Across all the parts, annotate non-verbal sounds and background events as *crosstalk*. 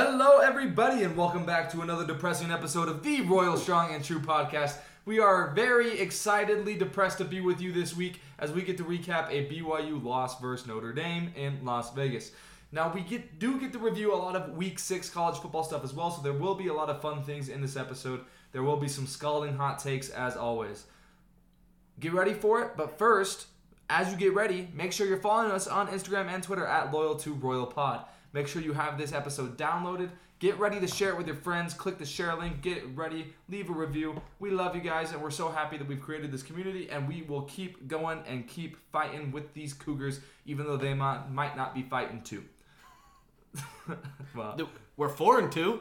Hello, everybody, and welcome back to another depressing episode of the Royal Strong and True podcast. We are very excitedly depressed to be with you this week as we get to recap a BYU loss versus Notre Dame in Las Vegas. Now, we get do get to review a lot of Week Six college football stuff as well, so there will be a lot of fun things in this episode. There will be some scalding hot takes as always. Get ready for it, but first, as you get ready, make sure you're following us on Instagram and Twitter at Loyal to Royal Pod. Make sure you have this episode downloaded. Get ready to share it with your friends. Click the share link. Get ready. Leave a review. We love you guys, and we're so happy that we've created this community, and we will keep going and keep fighting with these Cougars, even though they might, might not be fighting too. *laughs* well, We're four and two.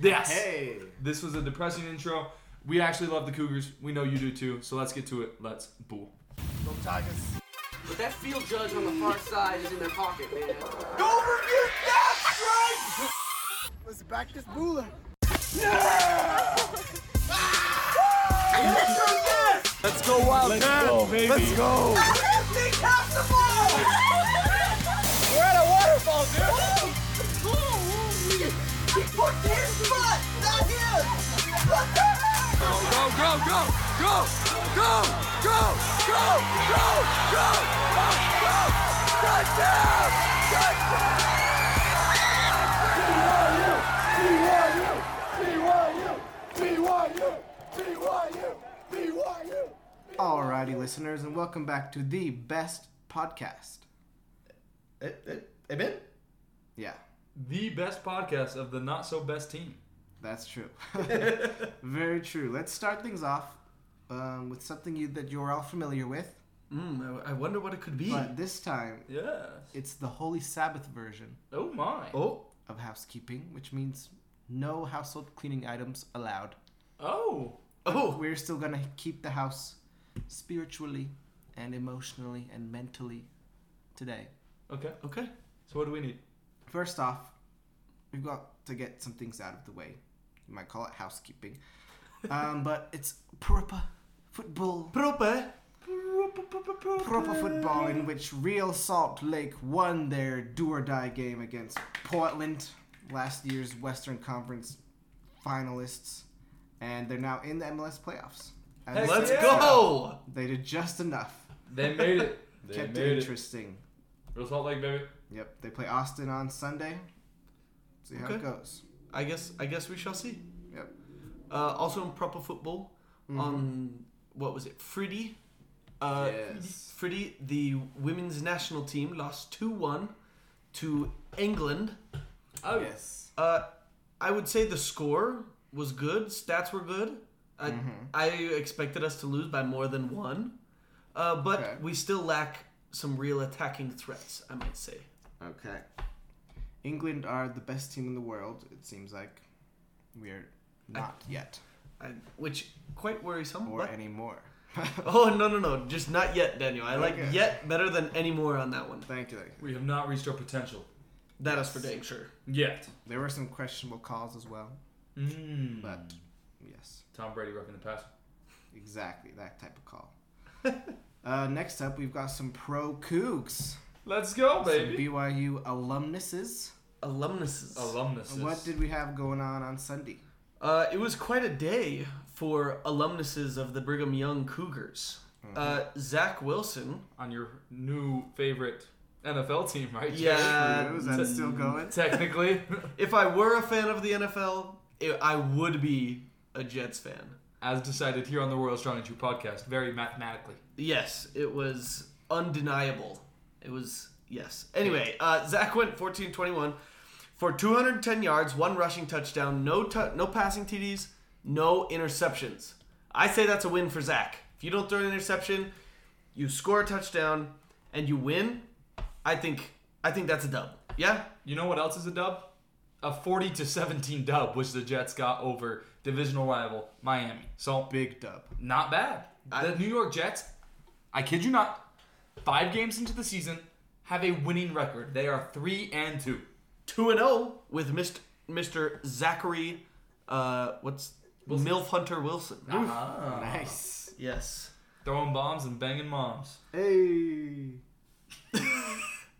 yes. Hey. This was a depressing intro. We actually love the Cougars. We know you do too. So let's get to it. Let's boo. Go Tigers. But that field judge on the far side is in their pocket, man. Don't forget that strike! Let's back this Bula. Yeah! ah! Let's go wild, Let's man. Go, baby. Let's go. We're at a waterfall, dude. Oh, oh, oh, oh. He fucked his butt, not him. Go, go, go, go, go, go, go, go, go, go, go. Touchdown! Touchdown! Alrighty, listeners, and welcome back to the best podcast. Eh, eh, eh, Amen. Yeah, The best podcast of the not so best team. That's true. *laughs* *laughs* Very true. Let's start things off um, with something you, that you're all familiar with, Mm, I I wonder what it could be. but this time Yes. it's the Holy Sabbath version Oh my. Oh, of housekeeping, which means no household cleaning items allowed. Oh. oh. We're still gonna keep the house spiritually and emotionally and mentally today. Okay. Okay. So what do we need? First off, we've got to get some things out of the way. You might call it housekeeping. Um, *laughs* but it's proper football. Proper. Proper football in which Real Salt Lake won their do or die game against Portland, last year's Western Conference finalists, and they're now in the MLS playoffs. And Heck Let's yeah. go. They did just enough. They made it. *laughs* They Kept made it it. interesting. Real Salt Lake, baby. Yep, they play Austin on Sunday. See how it goes. I guess I guess we shall see. Yep. Uh, also in proper football, on what was it? Friddy. Uh, Yes. Friddy, the women's national team lost two one to England. Oh. Yes. Uh, I would say the score was good. Stats were good. I, I expected us to lose by more than one, uh, but Okay. we still lack some real attacking threats. I might say. Okay. England are the best team in the world, it seems like. We're not yet. I, which quite worrisome. Or but, anymore. *laughs* oh no no no, just not yet, Daniel. I like yet better than any more on that one. Thank you. thank you. We have not reached our potential That is for dang sure. yet. There were some questionable calls as well, Mm. but yes, Tom Brady roughing the passer. exactly that type of call. *laughs* uh, next up, we've got some pro Cougs. Let's go, Some baby. BYU alumnuses. Alumnuses. Alumnus. What did we have going on on Sunday? Uh, it was quite a day for alumnuses of the Brigham Young Cougars. Uh, Zach Wilson. on your new favorite NFL team, right? Yeah, Is that still going? Technically, *laughs* if I were a fan of the NFL, it, I would be a Jets fan. as decided here on the Royal Strong and True podcast, very mathematically. Yes, it was undeniable. It was yes. Anyway, uh, Zach went 14-21 for 210 yards, one rushing touchdown, no tu- no passing TDs, no interceptions. I say that's a win for Zach. If you don't throw an interception, you score a touchdown, and you win. I think I think that's a dub. Yeah. You know what else is a dub? A 40 to 17 dub, which the Jets got over divisional rival Miami. So Big dub. not bad. The New York Jets, I kid you not, five games into the season, have a winning record. They are three and two. Two and zero with Mr. Mr. Zachary. Uh, what's Milf Hunter Wilson? Ah. Nice. Yes. Throwing bombs and banging moms. Hey. *laughs*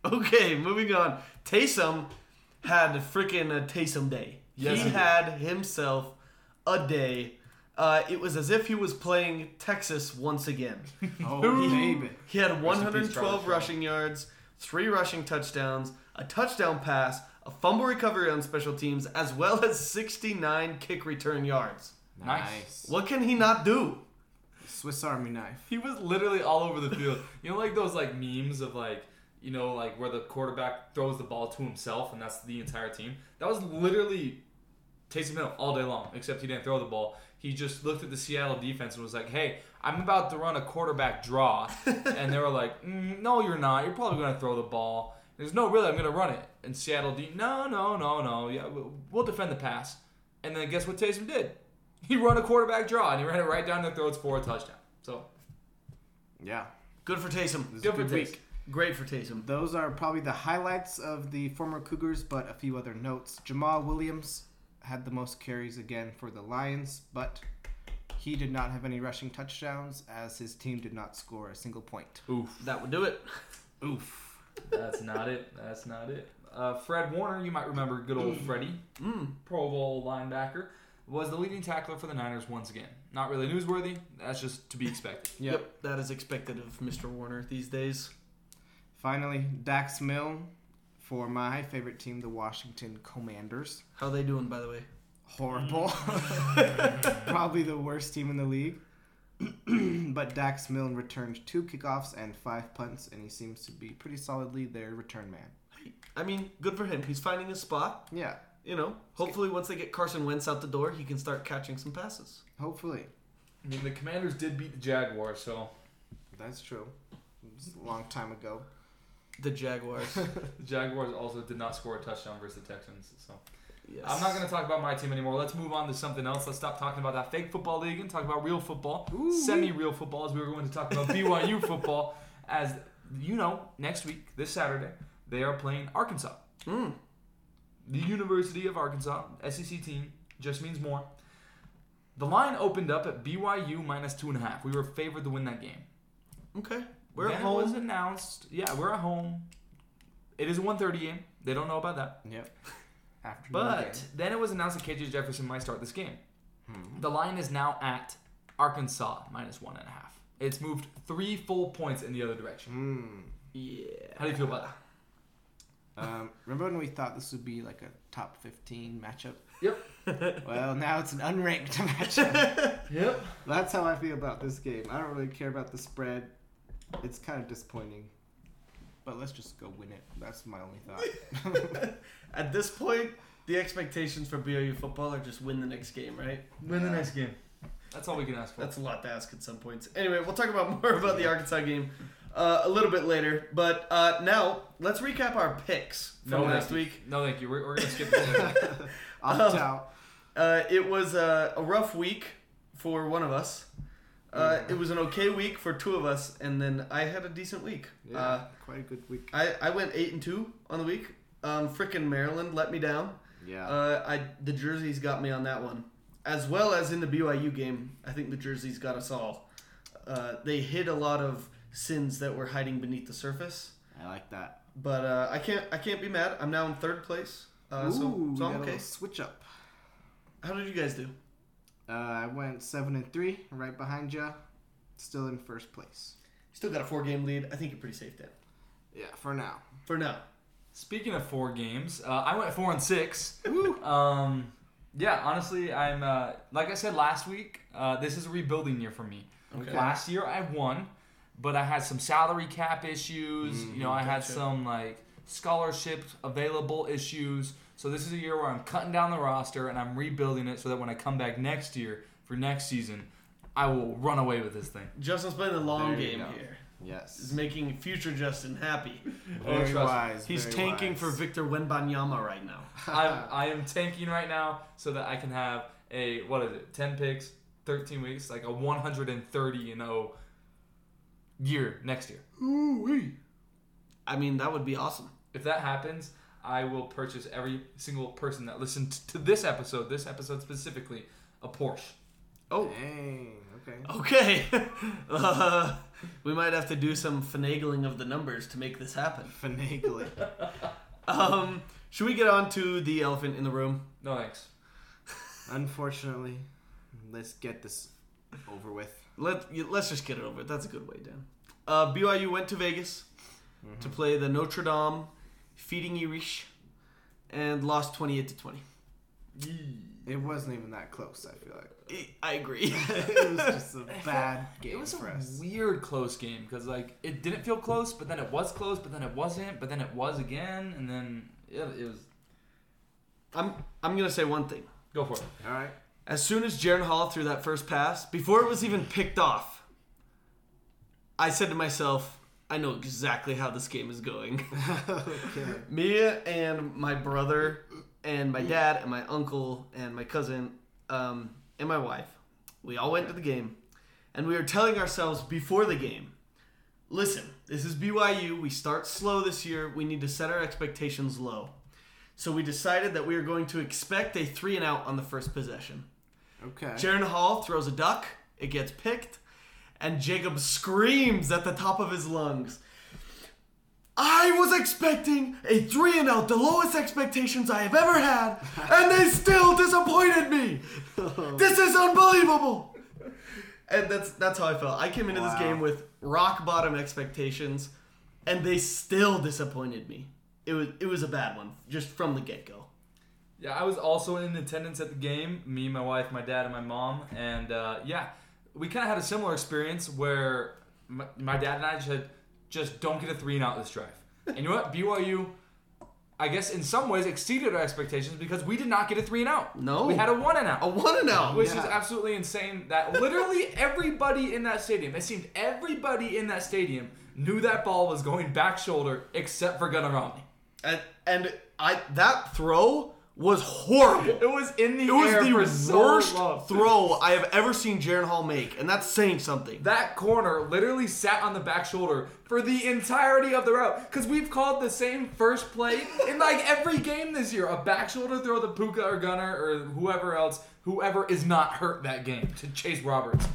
Okay, moving on. Taysom had a freaking a Taysom day. Yes, he he did. had himself a day. Uh, it was as if he was playing Texas once again. *laughs* Oh, baby. He had 112 rushing yards, three rushing touchdowns, a touchdown pass, a fumble recovery on special teams, as well as 69 kick return yards. Nice. What can he not do? Swiss Army knife. He was literally all over the field. You know, like those like memes of like, you know, like where the quarterback throws the ball to himself and that's the entire team. That was literally Taysom Hill all day long, except he didn't throw the ball. He just looked at the Seattle defense and was like, "Hey, I'm about to run a quarterback draw," *laughs* and they were like, mm, "No, you're not. You're probably going to throw the ball." There's no really. I'm going to run it. And Seattle, D, no, no, no, no. Yeah, we'll- we'll defend the pass. And then guess what Taysom did? *laughs* He run a quarterback draw and he ran it right down their throats for a touchdown. So Yeah. Good for Taysom. This Good for good Taysom. week. Great for Taysom. Those are probably the highlights of the former Cougars, but a few other notes. Jamal Williams had the most carries again for the Lions, but he did not have any rushing touchdowns as his team did not score a single point. oof. That would do it. Oof. That's not it. That's not it. Uh, Fred Warner, you might remember good old Freddie, Mm. Pro Bowl linebacker, was the leading tackler for the Niners once again. Not really newsworthy. That's just to be expected. *laughs* Yep. That is expected of Mr. Warner these days. Finally, Dax Milne for my favorite team, the Washington Commanders. How are they doing, by the way? Horrible. Mm. *laughs* *laughs* Probably the worst team in the league. *clears throat* but Dax Milne returned two kickoffs and five punts, and he seems to be pretty solidly their return man. I mean, good for him. He's finding his spot. Yeah, You know, hopefully once they get Carson Wentz out the door, he can start catching some passes. hopefully. I mean, the Commanders did beat the Jaguars, so That's true. It was a long time ago. The Jaguars. *laughs* the Jaguars also did not score a touchdown versus the Texans. So yes. I'm not going to talk about my team anymore. Let's move on to something else. Let's stop talking about that fake football league and talk about real football, semi-real football. As we were going to talk about *laughs* BYU football, as you know, next week, this Saturday, they are playing Arkansas. Mm. The University of Arkansas, SEC team, just means more. The line opened up at BYU minus two and a half. We were favored to win that game. Okay. We're then at It was announced. Yeah, we're at home. It is a 1:30 game. They don't know about that. Yep. *laughs* Afternoon But game. then it was announced that KJ Jefferson might start this game. Hmm. The line is now at Arkansas minus one and a half. It's moved three full points in the other direction. Hmm. Yeah. How do you feel about that? Um, remember when we thought this would be like a top 15 matchup? Yep. *laughs* Well, now it's an unranked *laughs* matchup. Yep. That's how I feel about this game. I don't really care about the spread. It's kind of disappointing. But let's just go win it. That's my only thought. *laughs* At this point, the expectations for BYU football are just win the next game, right? Win the next game. That's all we can ask for. That's a lot to ask at some points. Anyway, we'll talk about *laughs* more about the Arkansas game uh, a little bit later. But uh, now, let's recap our picks from no, last you. week. No, thank you. We're, we're gonna skip *laughs* this. Opt Um, out. Uh, it was uh, a rough week for one of us. Uh, It was an okay week for two of us, and then I had a decent week. Yeah, Uh, quite a good week. I, I went eight and two on the week. Um, frickin' Maryland let me down. Yeah. Uh, I the jerseys got me on that one, as well as in the BYU game. I think the jerseys got us all. Uh, they hid a lot of sins that were hiding beneath the surface, I like that. but uh, I can't I can't be mad. I'm now in third place. Uh, so Ooh, so we I'm okay. switch up. How did you guys do? Uh, I went seven and three, right behind you. Still in first place. Still got a four game lead. I think you're pretty safe then. Yeah, for now. For now. Speaking of four games, uh, I went four and six. Um, yeah, honestly, I'm uh, like I said last week. Uh, this is a rebuilding year for me. Okay. Last year I won, but I had some salary cap issues. you know, I had gotcha. some like scholarship available issues. So this is a year where I'm cutting down the roster and I'm rebuilding it so that when I come back next year for next season, I will run away with this thing. Justin's playing the long There you game go. here. Is Yes. making future Justin happy. Very oh, trust- wise. He's very tanking wise. for Victor Wembanyama right now. *laughs* I'm, I am tanking right now so that I can have a what is it? Ten picks, thirteen weeks, like a 130 and 0 year next year. Ooh wee. I mean, that would be awesome. If that happens, I will purchase every single person that listened to this episode, this episode specifically, a Porsche. Oh, Dang. Okay. okay. *laughs* uh, we might have to do some finagling of the numbers to make this happen. Finagling. *laughs* Um, Should we get on to the elephant in the room? No thanks. Unfortunately, let's get this over with. Let you- let's just get it over. with. That's a good way, Dan. Uh, BYU went to Vegas to play the Notre Dame Fighting Irish and lost twenty eight to twenty. It wasn't even that close. I feel like I agree. *laughs* it was just a *laughs* bad game It was for a us. weird close game because like it didn't feel close, but then it was close, but then it wasn't, but then it was again, and then it, it was. I'm I'm gonna say one thing. Go for it. All right. As soon as Jaren Hall threw that first pass, before it was even picked off, I said to myself, I know exactly how this game is going. *laughs* okay. Me and my brother and my dad and my uncle and my cousin um, and my wife, we all went to the game, and we were telling ourselves before the game, listen, this is BYU. We start slow this year. We need to set our expectations low. So we decided that we were going to expect a three and out on the first possession. Okay. Jaren Hall throws a duck, it gets picked, and Jacob screams at the top of his lungs. I was expecting a three and out, the lowest expectations I have ever had, *laughs* and they still disappointed me. This is unbelievable. And that's that's how I felt. I came into this game with rock bottom expectations, and they still disappointed me. It was it was a bad one just from the get go. Yeah, I was also in attendance at the game. Me, my wife, my dad, and my mom. And uh, yeah, we kind of had a similar experience where my, my dad and I just said, just don't get a three and out this drive. *laughs* And you know what? BYU, I guess in some ways exceeded our expectations because we did not get a three and out. No. we had a one and out. A one and out. which Yeah. is absolutely insane. That literally *laughs* everybody in that stadium, it seemed everybody in that stadium knew that ball was going back shoulder except for Gunner Romney. And, and I that throw was horrible. It was in the It was the so worst long. throw I have ever seen Jaren Hall make, and that's saying something. That corner literally sat on the back shoulder for the entirety of the route. Because we've called the same first play in like every game this year. A back shoulder throw to Puka or Gunner or whoever else, whoever is not hurt that game to Chase Roberts.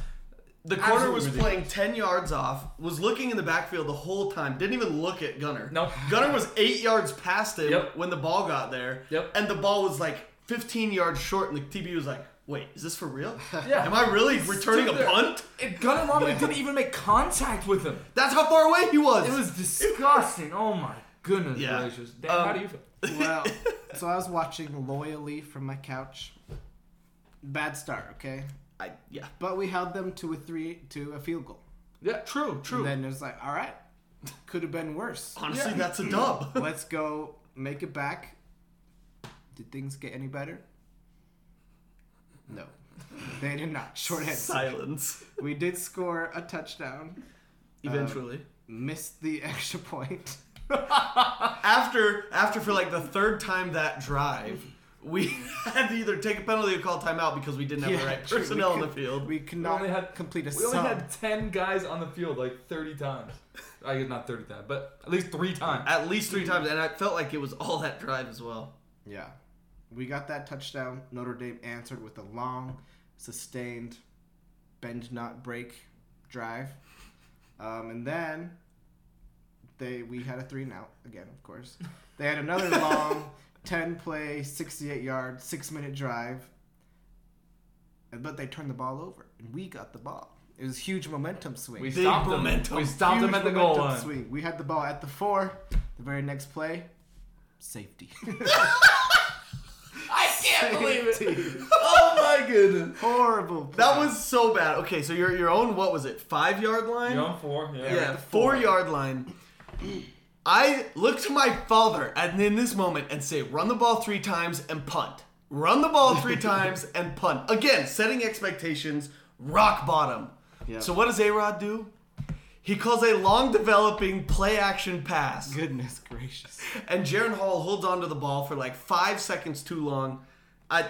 The corner Absolutely was ridiculous. playing 10 yards off, was looking in the backfield the whole time, didn't even look at Gunner. Nope. Gunner was eight yards past him Yep. when the ball got there. Yep. And the ball was like 15 yards short, and the TB was like, wait, is this for real? Yeah. *laughs* Am I really returning a Stood there. punt? And Gunner Romney didn't even make contact with him. That's how far away he was. It was disgusting. Oh my goodness Yeah. gracious. Dan, Um, how do you feel? *laughs* Well, so I was watching loyally from my couch. Bad start, okay? I, yeah. But we held them to a three to a field goal. Yeah, true, true. And then it was like, all right, could have been worse. Honestly, Yeah. that's a *laughs* dub. Let's go make it back. Did things get any better? No, they did not. Short head Silence. We did score a touchdown. Eventually. Um, missed the *laughs* extra point. after after for like the third time that drive, we *laughs* had to either take a penalty or call timeout because we didn't have the Yeah, right true. Personnel in could- the field. We could We not only had- complete a We only sub. had 10 guys on the field like 30 times. I guess not 30 times, but at least three times. At least three times, and I felt like it was all that drive as well. Yeah. We got that touchdown. Notre Dame answered with a long, sustained, bend not break drive. Um, and then they we had a three and out again, of course. They had another *laughs* long, ten play, sixty eight yard, six minute drive. But they turned the ball over, and we got the ball. It was a huge momentum swing. We Big stopped them. momentum. We stopped them at the goal line. Swing. We had the ball at the four. The very next play, safety. *laughs* I can't believe it. *laughs* Oh my goodness. Horrible. That was so bad. Okay, so your your own what was it? Five yard line. You're on four. Yeah. yeah, the four four. yard line. I look to my father and in this moment and say, run the ball three times and punt. Run the ball three *laughs* times and punt. Again, setting expectations, rock bottom. Yep. So what does A Rod do? He calls a long developing play action pass. Goodness gracious. *laughs* And Jaren Hall holds onto the ball for like five seconds too long. I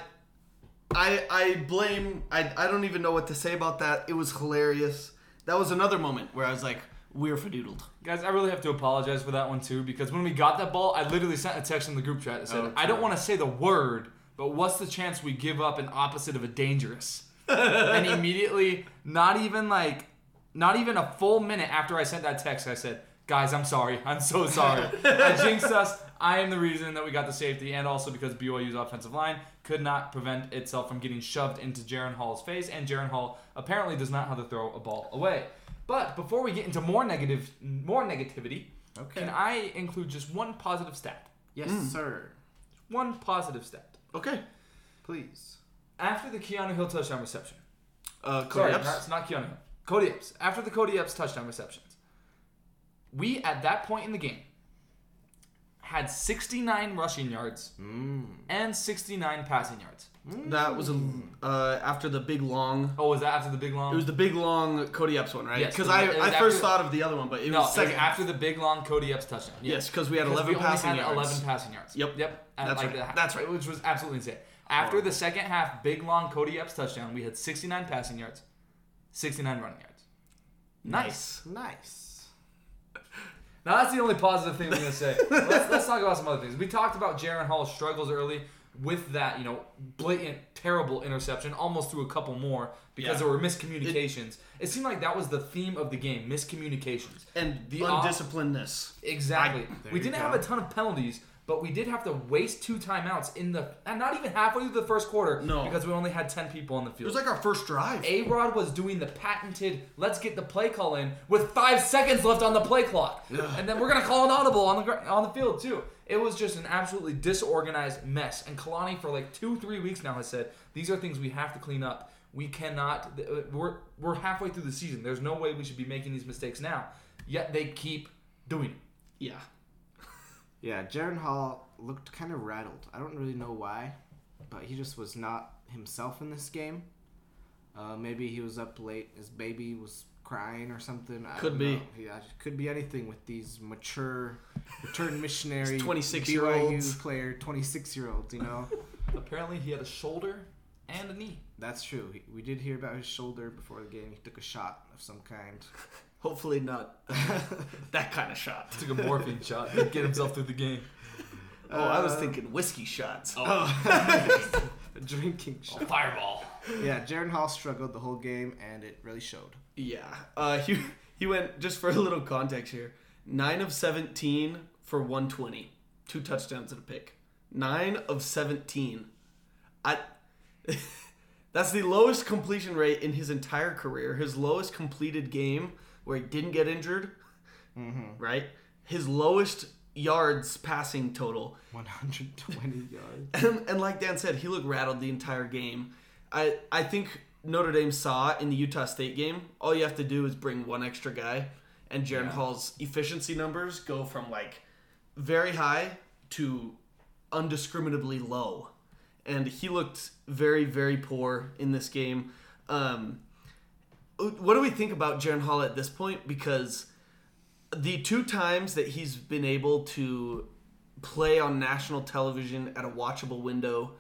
I I blame I, I don't even know what to say about that. It was hilarious. That was another moment where I was like, we're fadoodled. Guys, I really have to apologize for that one too because when we got that ball, I literally sent a text in the group chat that said, Oh, "I don't want to say the word, but what's the chance we give up an opposite of a dangerous?" *laughs* and immediately, not even like, not even a full minute after I sent that text, I said, "Guys, I'm sorry. I'm so sorry. I *laughs* jinxed us. I am the reason that we got the safety, and also because BYU's offensive line could not prevent itself from getting shoved into Jaren Hall's face, and Jaren Hall apparently does not know how to throw a ball away. But before we get into more negative, more negativity, Okay. can I include just one positive stat? Yes, sir. One positive stat. Okay. Please. After the Keanu Hill touchdown reception, Uh, Sorry, Cody not, Epps? it's not Keanu Hill. Cody Epps. After the Cody Epps touchdown receptions, we at that point in the game had 69 rushing yards and 69 passing yards. That was a, uh, after the big long. Oh, was that after the big long? It was the big long Cody Epps one, right? Yes, Because it was- I, it I after- first thought of the other one, but it no, was it was second. after the big long Cody Epps touchdown. yes, because we had Because 11 we only passing had yards. 11 passing yards. Yep. Yep. At That's like right. the- That's right. Which was absolutely insane. After the second half, big long Cody Epps touchdown, we had 69 passing yards, 69 running yards. Nice. Nice. Now that's the only positive thing I'm gonna say. let's, let's talk about some other things. We talked about Jaren Hall's struggles early with that, you know, blatant, terrible interception. Almost threw a couple more because Yeah. there were miscommunications. It, seemed like that was the theme of the game: miscommunications. And The the off- undisciplinedness. Exactly. there we didn't go. have a ton of penalties, but we did have to waste two timeouts in the and not even halfway through the first quarter. No. because we only had ten people on the field. It was like our first drive. A Rod was doing the patented "Let's get the play call in" with five seconds left on the play clock, and then we're gonna call an audible on the on the field too. It was just an absolutely disorganized mess. And Kalani for like two, three weeks now has said these are things we have to clean up. We cannot. uh, We're we're halfway through the season. There's no way we should be making these mistakes now. Yet they keep doing it. Yeah. Yeah, Jaren Hall looked kind of rattled. I don't really know why, but he just was not himself in this game. Uh, maybe he was up late. His baby was crying or something. I Could be. know. Yeah, it could be anything with these mature, returned *laughs* missionary, 26-year-olds. BYU player, 26 year olds. You know, *laughs* Apparently, he had a shoulder and a knee. that's true. We did hear about his shoulder before the game. He took a shot of some kind. *laughs* Hopefully not *laughs* that kind of shot. Took a morphine shot to get himself through the game. Oh, I was Uh, thinking whiskey shots. Oh, *laughs* drinking shot. Fireball. Yeah, Jaren Hall struggled the whole game, and it really showed. Yeah. Uh, he he went just for a little context here. Nine of seventeen for one twenty, two touchdowns and a pick. Nine of seventeen. I. *laughs* That's the lowest completion rate in his entire career. His lowest completed game where he didn't get injured. Right. His lowest yards passing total. 120 *laughs* yards. And, and like Dan said, he looked rattled the entire game. I I think Notre Dame saw in the Utah State game. All you have to do is bring one extra guy, and Jaren Hall's efficiency numbers go from like very high to undiscriminately low, and he looked very very poor in this game. Um, what do we think about Jaren Hall at this point? Because the two times that he's been able to play on national television at a watchable window,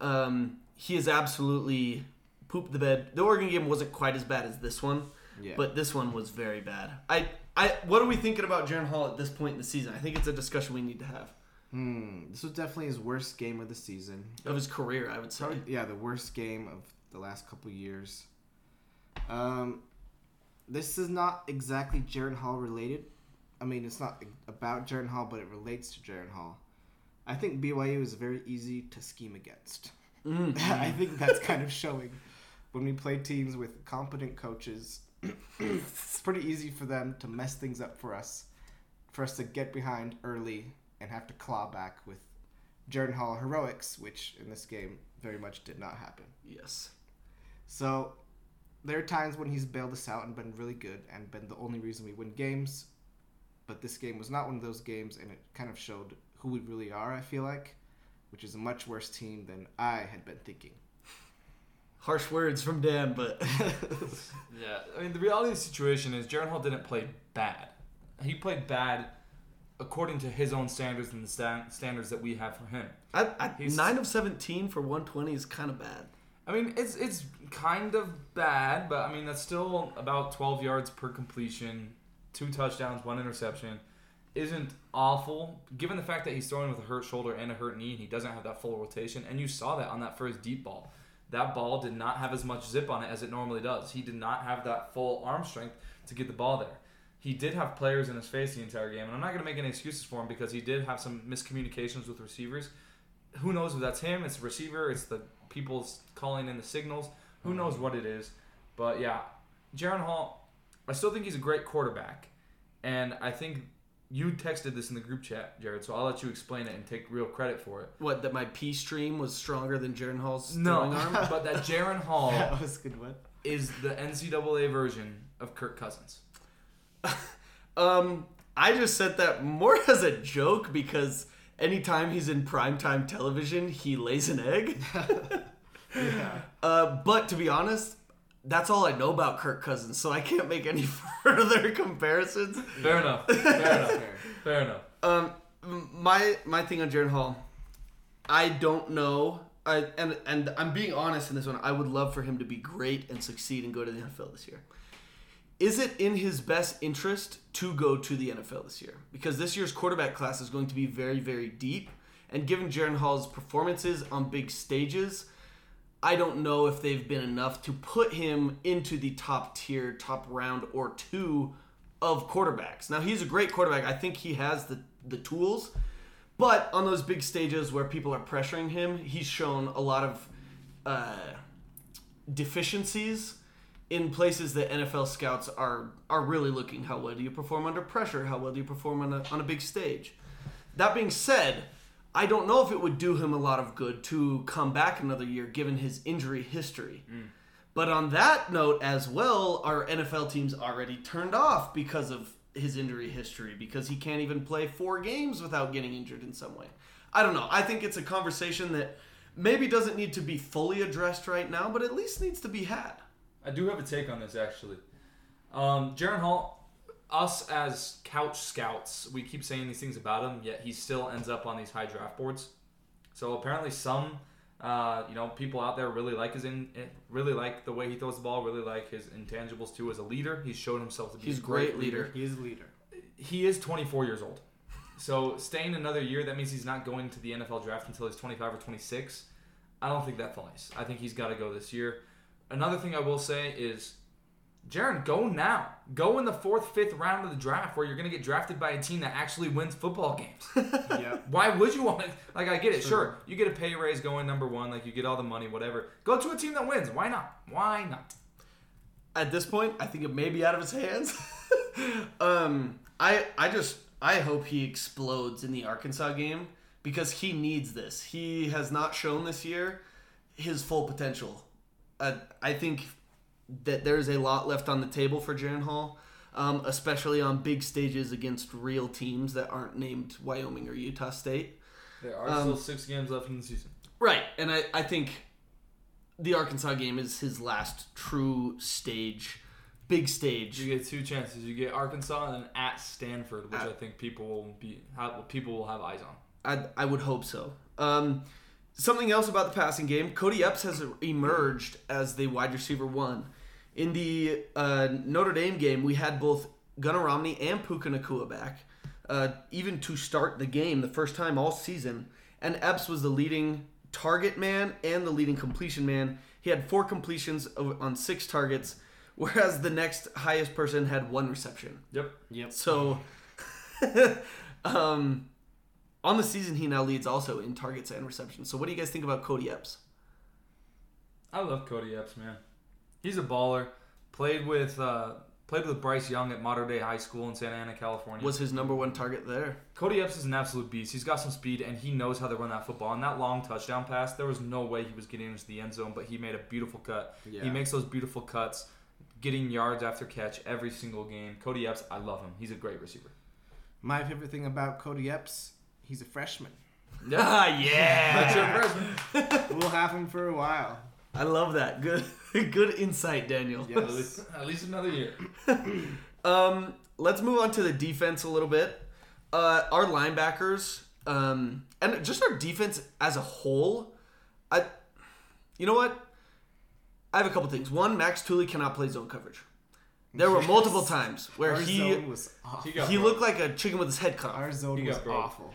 um, he has absolutely pooped the bed. The Oregon game wasn't quite as bad as this one, Yeah. but this one was very bad. I, I, what are we thinking about Jaren Hall at this point in the season? I think it's a discussion we need to have Hmm. This was definitely his worst game of the season. of his career. I would say. Probably, yeah, the worst game of the last couple years. Um, this is not exactly Jaren Hall related. I mean, it's not about Jaren Hall, but it relates to Jaren Hall. I think BYU is very easy to scheme against. Mm. *laughs* I think that's kind of showing. When we play teams with competent coaches, it's pretty easy for them to mess things up for us, for us to get behind early and have to claw back with Jaren Hall heroics, which in this game very much did not happen. Yes. So there are times when he's bailed us out and been really good and been the only reason we win games. But this game was not one of those games, and it kind of showed who we really are, I feel like, which is a much worse team than I had been thinking. Harsh words from Dan, but *laughs* Yeah, I mean the reality of the situation is Jaren Hall didn't play bad. He played bad according to his own standards and the sta- standards that we have for him. I, I, nine of seventeen for one twenty is kind of bad. I mean, it's it's kind of bad, but I mean that's still about 12 yards per completion, two touchdowns, one interception. Isn't awful given the fact that he's throwing with a hurt shoulder and a hurt knee, and he doesn't have that full rotation. And you saw that on that first deep ball. That ball did not have as much zip on it as it normally does. He did not have that full arm strength to get the ball there. he did have players in his face the entire game, and I'm not going to make any excuses for him because he did have some miscommunications with receivers. Who knows if that's him? It's the receiver. It's the people calling in the signals. Who knows what it is? But yeah, Jaren Hall. I still think he's a great quarterback, and I think you texted this in the group chat, Jared. So I'll let you explain it and take real credit for it. What that my P stream was stronger than Jaren Hall's No, throwing arm? *laughs* but that Jaren Hall *laughs* that was a good one. is the NCAA version of Kirk Cousins. *laughs* Um, I just said that more as a joke because anytime he's in primetime television, he lays an egg. *laughs* Yeah. *laughs* Uh, but to be honest, that's all I know about Kirk Cousins, so I can't make any *laughs* further comparisons. Fair enough. Fair enough. Fair. Fair enough. Um, my my thing on Jaren Hall, I don't know. I, and and I'm being honest in this one. I would love for him to be great and succeed and go to the NFL this year. Is it in his best interest to go to the NFL this year? Because this year's quarterback class is going to be very very deep, and given Jaren Hall's performances on big stages, I don't know if they've been enough to put him into the top tier, top round or two of quarterbacks. Now he's a great quarterback. I think he has the the tools, but on those big stages where people are pressuring him, he's shown a lot of uh, deficiencies in places that NFL scouts are are really looking. How well do you perform under pressure? How well do you perform on a on a big stage? That being said, I don't know if it would do him a lot of good to come back another year given his injury history. Mm. But on that note as well, our NFL teams already turned off because of his injury history because he can't even play four games without getting injured in some way. I don't know. I think it's a conversation that maybe doesn't need to be fully addressed right now, but at least needs to be had. I do have a take on this actually. Um, Jaren Hall, us as couch scouts, we keep saying these things about him, yet he still ends up on these high draft boards. So apparently, some uh, you know people out there really like his in, eh, really like the way he throws the ball, really like his intangibles too as a leader. He's shown himself to be He's a great, great leader. He is a leader. He is 24 years old. So staying another year, that means he's not going to the NFL draft until he's 25 or 26. I don't think that flies. I think he's got to go this year. Another thing I will say is, Jaren, go now. Go in the fourth, fifth round of the draft where you're going to get drafted by a team that actually wins football games. *laughs* Yeah. Why would you want to? Like, I get it. Sure, you get a pay raise going number one. Like, you get all the money, whatever. Go to a team that wins. Why not? Why not? At this point, I think it may be out of his hands. *laughs* um, I I just I hope he explodes in the Arkansas game because he needs this. He has not shown this year his full potential. Uh, I think that there's a lot left on the table for Jaren Hall, um, especially on big stages against real teams that aren't named Wyoming or Utah State. There are Um, still six games left in the season. Right, and I, I think the Arkansas game is his last true stage, big stage. You get two chances. You get Arkansas and then at Stanford, which Uh, I think people will be have, people will have eyes on. I, I would hope so. Um, something else about the passing game: Cody Epps has emerged as the wide receiver one. In the uh, Notre Dame game, we had both Gunner Romney and Puka Nacua back, uh, even to start the game the first time all season. And Epps was the leading target man and the leading completion man. He had four completions of- on six targets, *laughs* whereas the next highest person had one reception. Yep. Yep. So, *laughs* um, on the season, he now leads also in targets and receptions. So, what do you guys think about Cody Epps? I love Cody Epps, man. He's a baller. Played with uh, played with Bryce Young at Mater Dei High School in Santa Ana, California. Was his number one target there? Cody Epps is an absolute beast. He's got some speed and he knows how to run that football. And that long touchdown pass, there was no way he was getting into the end zone, but he made a beautiful cut. Yeah. He makes those beautiful cuts, getting yards after catch every single game. Cody Epps, I love him. He's a great receiver. My favorite thing about Cody Epps, he's a freshman. *laughs* Ah, That's your yeah. freshman. We'll have him for a while. I love that. Good, *laughs* good insight, Daniel. Yes. At least, at least another year. *clears throat* Um, let's move on to the defense a little bit. Uh, our linebackers, um, and just our defense as a whole. I, you know what? I have a couple things. One, Max Tooley cannot play zone coverage. There were Yes. multiple times where Our he zone was awful. He he looked like a chicken with his head cut off. Our zone He was got awful.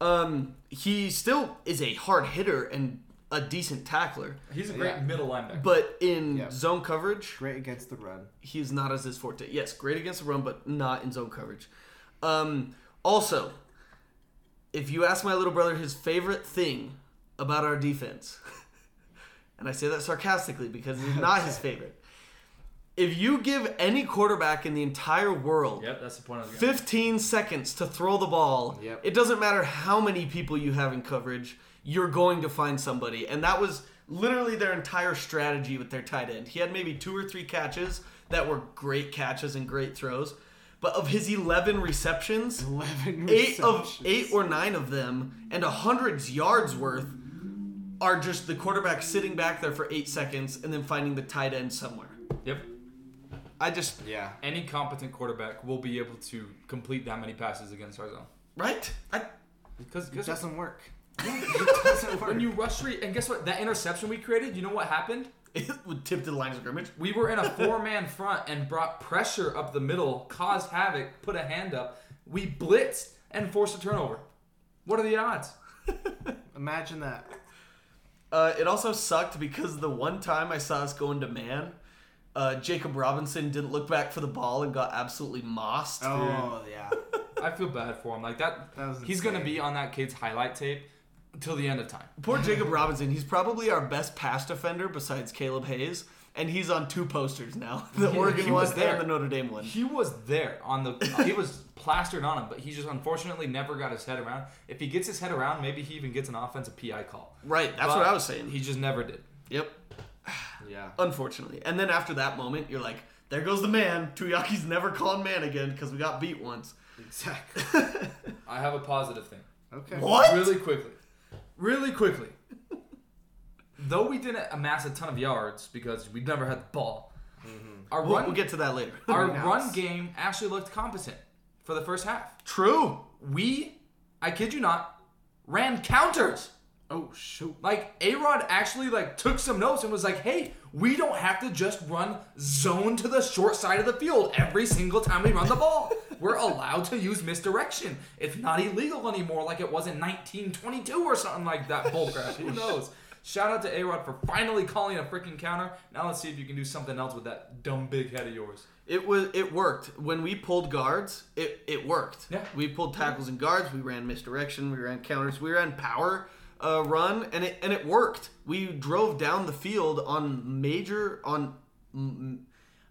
Um, he still is a hard hitter and a decent tackler, He's a great Yeah. middle linebacker. but in Yeah. zone coverage, Great against the run. he's not as his forte. Yes, great against the run, but not in zone coverage. Um, also, if you ask my little brother his favorite thing about our defense, *laughs* and I say that sarcastically because it's not his *laughs* favorite. If you give any quarterback in the entire world Yep, that's the point I was going 15 seconds to throw the ball. Yep. It doesn't matter how many people you have in coverage, you're going to find somebody. And that was literally their entire strategy with their tight end. He had maybe two or three catches that were great catches and great throws. But of his 11 receptions, 11 eight of receptions. eight or nine of them and a hundreds yards worth are just the quarterback sitting back there for eight seconds and then finding the tight end somewhere. Yep. I just Yeah. Any competent quarterback will be able to complete that many passes against our zone. right. I Because It doesn't work. *laughs* *laughs* it doesn't work. when you rush three, and guess what? That interception we created, you know what happened? *laughs* it would tip to the line of scrimmage. We were in a four-man front and brought pressure up the middle, caused havoc, put a hand up. We blitzed and forced a turnover. What are the odds? Imagine that. Uh, it also sucked because the one time I saw us go into man, uh, Jakob Robinson didn't look back for the ball and got absolutely mossed. Oh, yeah. *laughs* I feel bad for him. Like that, That was he's gonna be on that kid's highlight tape until the end of time. Poor *laughs* Jakob Robinson. He's probably our best pass defender besides Kaleb Hayes, and he's on two posters now: *laughs* the Yeah, Oregon he one was there. and the Notre Dame one. He was there on the. he was plastered on him, but he just unfortunately never got his head around. If he gets his head around, maybe he even gets an offensive PI call. Right, that's But what I was saying. He just never did. Yep, Yeah. unfortunately. And then after that moment, you're like, "There goes the man." Tuiaki's never calling man again because we got beat once. Exactly. *laughs* I have a positive thing. Okay. What? Really quickly. Really quickly. Though we didn't amass a ton of yards because we never had the ball, mm-hmm. our We'll, run we'll get to that later. *laughs* our nice. run game actually looked competent for the first half. True. We, I kid you not, ran counters. Oh, shoot. Like A Rod actually like took some notes and was like, "Hey, we don't have to just run zone to the short side of the field every single time we run the ball. *laughs* We're allowed to use misdirection. It's not illegal anymore, like it was in 1922 or something like that bullcrap. Who *laughs* knows?" Shout out to A Rod for finally calling a freaking counter. Now let's see if you can do something else with that dumb big head of yours. It was it worked when we pulled guards. It it worked. Yeah. We pulled tackles and guards. We ran misdirection. We ran counters. We ran power uh, run, and it and it worked. We drove down the field on major on m-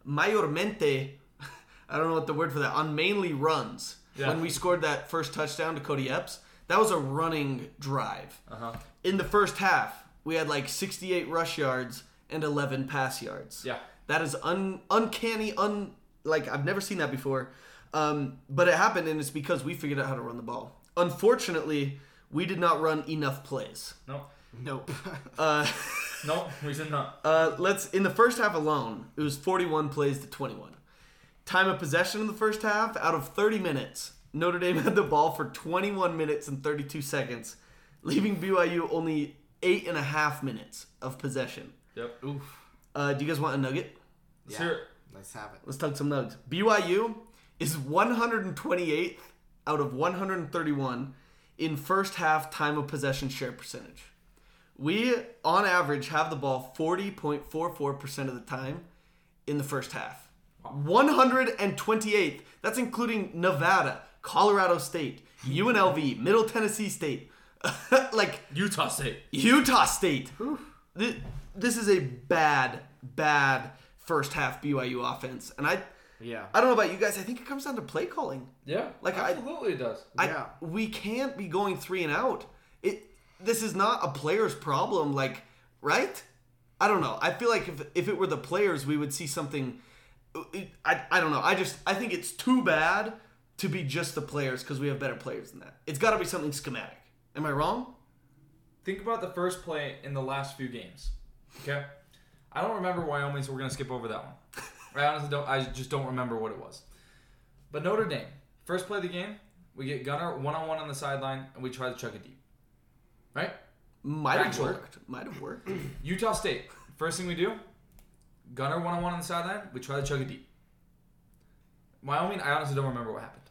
mayormente. *laughs* I don't know what the word for that on mainly runs. Yeah. When we scored that first touchdown to Cody Epps, that was a running drive. Uh huh. In the first half, we had like 68 rush yards and 11 pass yards. Yeah. That is un uncanny, un like I've never seen that before. Um, but it happened, and it's because we figured out how to run the ball. Unfortunately, we did not run enough plays. Nope. Nope. Uh, *laughs* *laughs* No, we did not. uh, let's in the first half alone, it was 41 plays to 21. Time of possession in the first half, out of 30 minutes, Notre Dame had the ball for 21 minutes and 32 seconds, leaving BYU only eight and a half minutes of possession. Yep. Oof. Uh, do you guys want a nugget? Let's Yeah. hear it. Let's have it. Let's talk some nugs. BYU is 128th out of 131 in first half time of possession share percentage. We, on average, have the ball 40.44% of the time in the first half. 128th. That's including Nevada, Colorado State, UNLV, Middle Tennessee State, *laughs* like Utah State. Utah State. This, this is a bad, bad first half BYU offense, and I, Yeah. I don't know about you guys. I think it comes down to play calling. Yeah. Like, I- absolutely it does. Yeah. We can't be going three and out. It. This is not a player's problem. Like, right? I don't know. I feel like if if it were the players, we would see something. I, I don't know. I just I think it's too bad to be just the players because we have better players than that. It's got to be something schematic. Am I wrong? Think about the first play in the last few games. Okay, I don't remember Wyoming, so we're gonna skip over that one. I honestly don't. I just don't remember what it was. But Notre Dame, first play of the game, we get Gunner one on one on the sideline, and we try to chuck it deep. Right? Might have Factual. worked. Might have worked. *clears throat* Utah State, first thing we do, Gunner one on one on the sideline, we try to chuck it deep. Wyoming, I honestly don't remember what happened.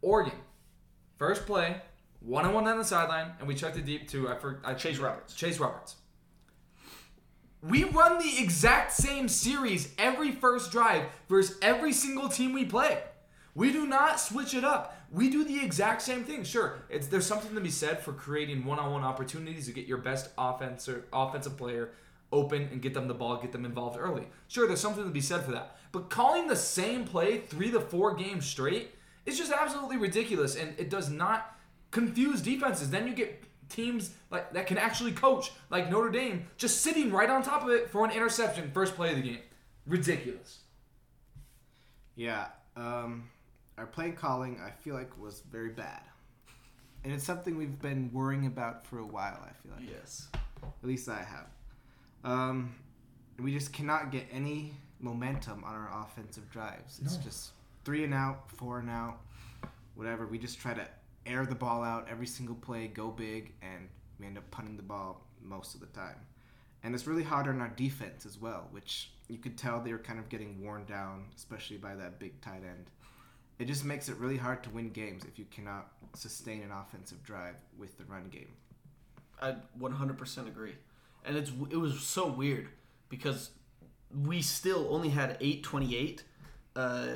Oregon, first play, one on one on the sideline, and we checked it deep to I for I Chase Roberts. Chase Roberts. We run the exact same series every first drive versus every single team we play. We do not switch it up. We do the exact same thing. Sure, it's there's something to be said for creating one-on-one opportunities to get your best offensive offensive player open and get them the ball, get them involved early. Sure, there's something to be said for that. But calling the same play three to four games straight is just absolutely ridiculous, and it does not confuse defenses. Then you get teams like that can actually coach, like Notre Dame, just sitting right on top of it for an interception, first play of the game. Ridiculous. Yeah, um, our play calling I feel like was very bad, and it's something we've been worrying about for a while. I feel like, Yes. at least I have. Um, we just cannot get any momentum on our offensive drives. It's No. just three and out, four and out, whatever. We just try to air the ball out every single play, go big, and we end up punting the ball most of the time. And it's really hard on our defense as well, which you could tell they were kind of getting worn down, especially by that big tight end. It just makes it really hard to win games if you cannot sustain an offensive drive with the run game. I 100% agree. And it's it was so weird because we still only had 828 uh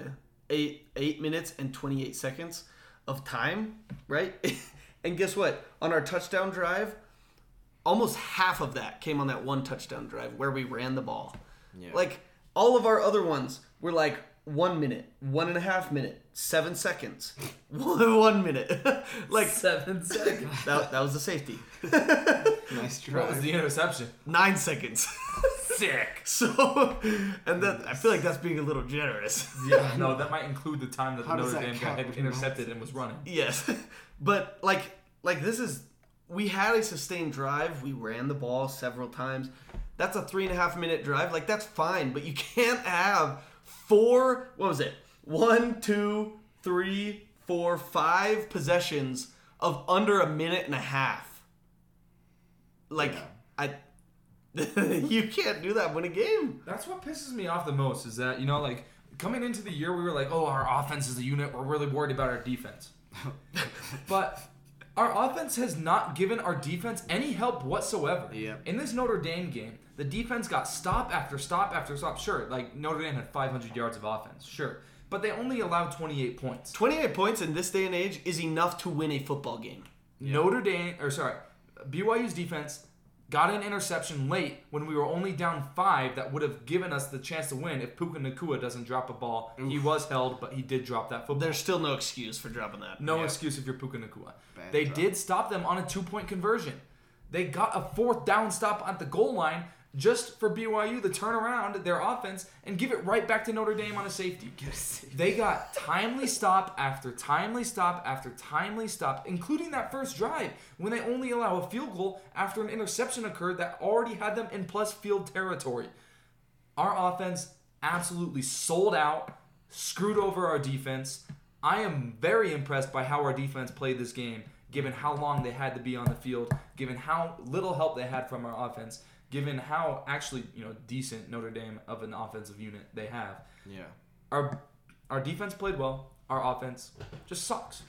8 8 minutes and 28 seconds of time, right? *laughs* and guess what? On our touchdown drive, almost half of that came on that one touchdown drive where we ran the ball. Yeah. Like all of our other ones were like one minute, one and a half minute, seven seconds, one, *laughs* one minute. *laughs* like Seven seconds. that, that was the safety. Nice What was the interception? Nine seconds. Sick. *laughs* So, and that I feel like that's being a little generous. *laughs* Yeah, no, *laughs* that might include the time that How the Notre that Dame guy had intercepted and was running. yes, but like, like this is we had a sustained drive. We ran the ball several times. That's a three and a half minute drive. Like that's fine, but you can't have four. What was it? One, two, three, four, five possessions of under a minute and a half. Like I, *laughs* you can't do that win a game. That's what pisses me off the most is that, you know, like coming into the year, we were like, oh, our offense is a unit. We're really worried about our defense. *laughs* but our offense has not given our defense any help whatsoever. Yep. In this Notre Dame game, the defense got stop after stop after stop. Sure, like Notre Dame had 500 yards of offense. Sure. But they only allowed 28 points. 28 points in this day and age is enough to win a football game. Notre Dame, or sorry, BYU's defense got an interception late when we were only down five that would have given us the chance to win if Puka Nacua doesn't drop a ball. He was held, but he did drop that football. There's still no excuse for dropping that. no Yeah. excuse if you're Puka Nacua. Bad They drop. did stop them on a two point conversion. They got a fourth down stop at the goal line just for BYU to turn around their offense and give it right back to Notre Dame on a safety. They got timely stop after timely stop after timely stop, including that first drive when they only allow a field goal after an interception occurred that already had them in plus field territory. Our offense absolutely sold out, screwed over our defense. I am very impressed by how our defense played this game, given how long they had to be on the field, given how little help they had from our offense, given how actually, you know, decent Notre Dame of an offensive unit they have. Yeah. Our our defense played well. Our offense just sucks.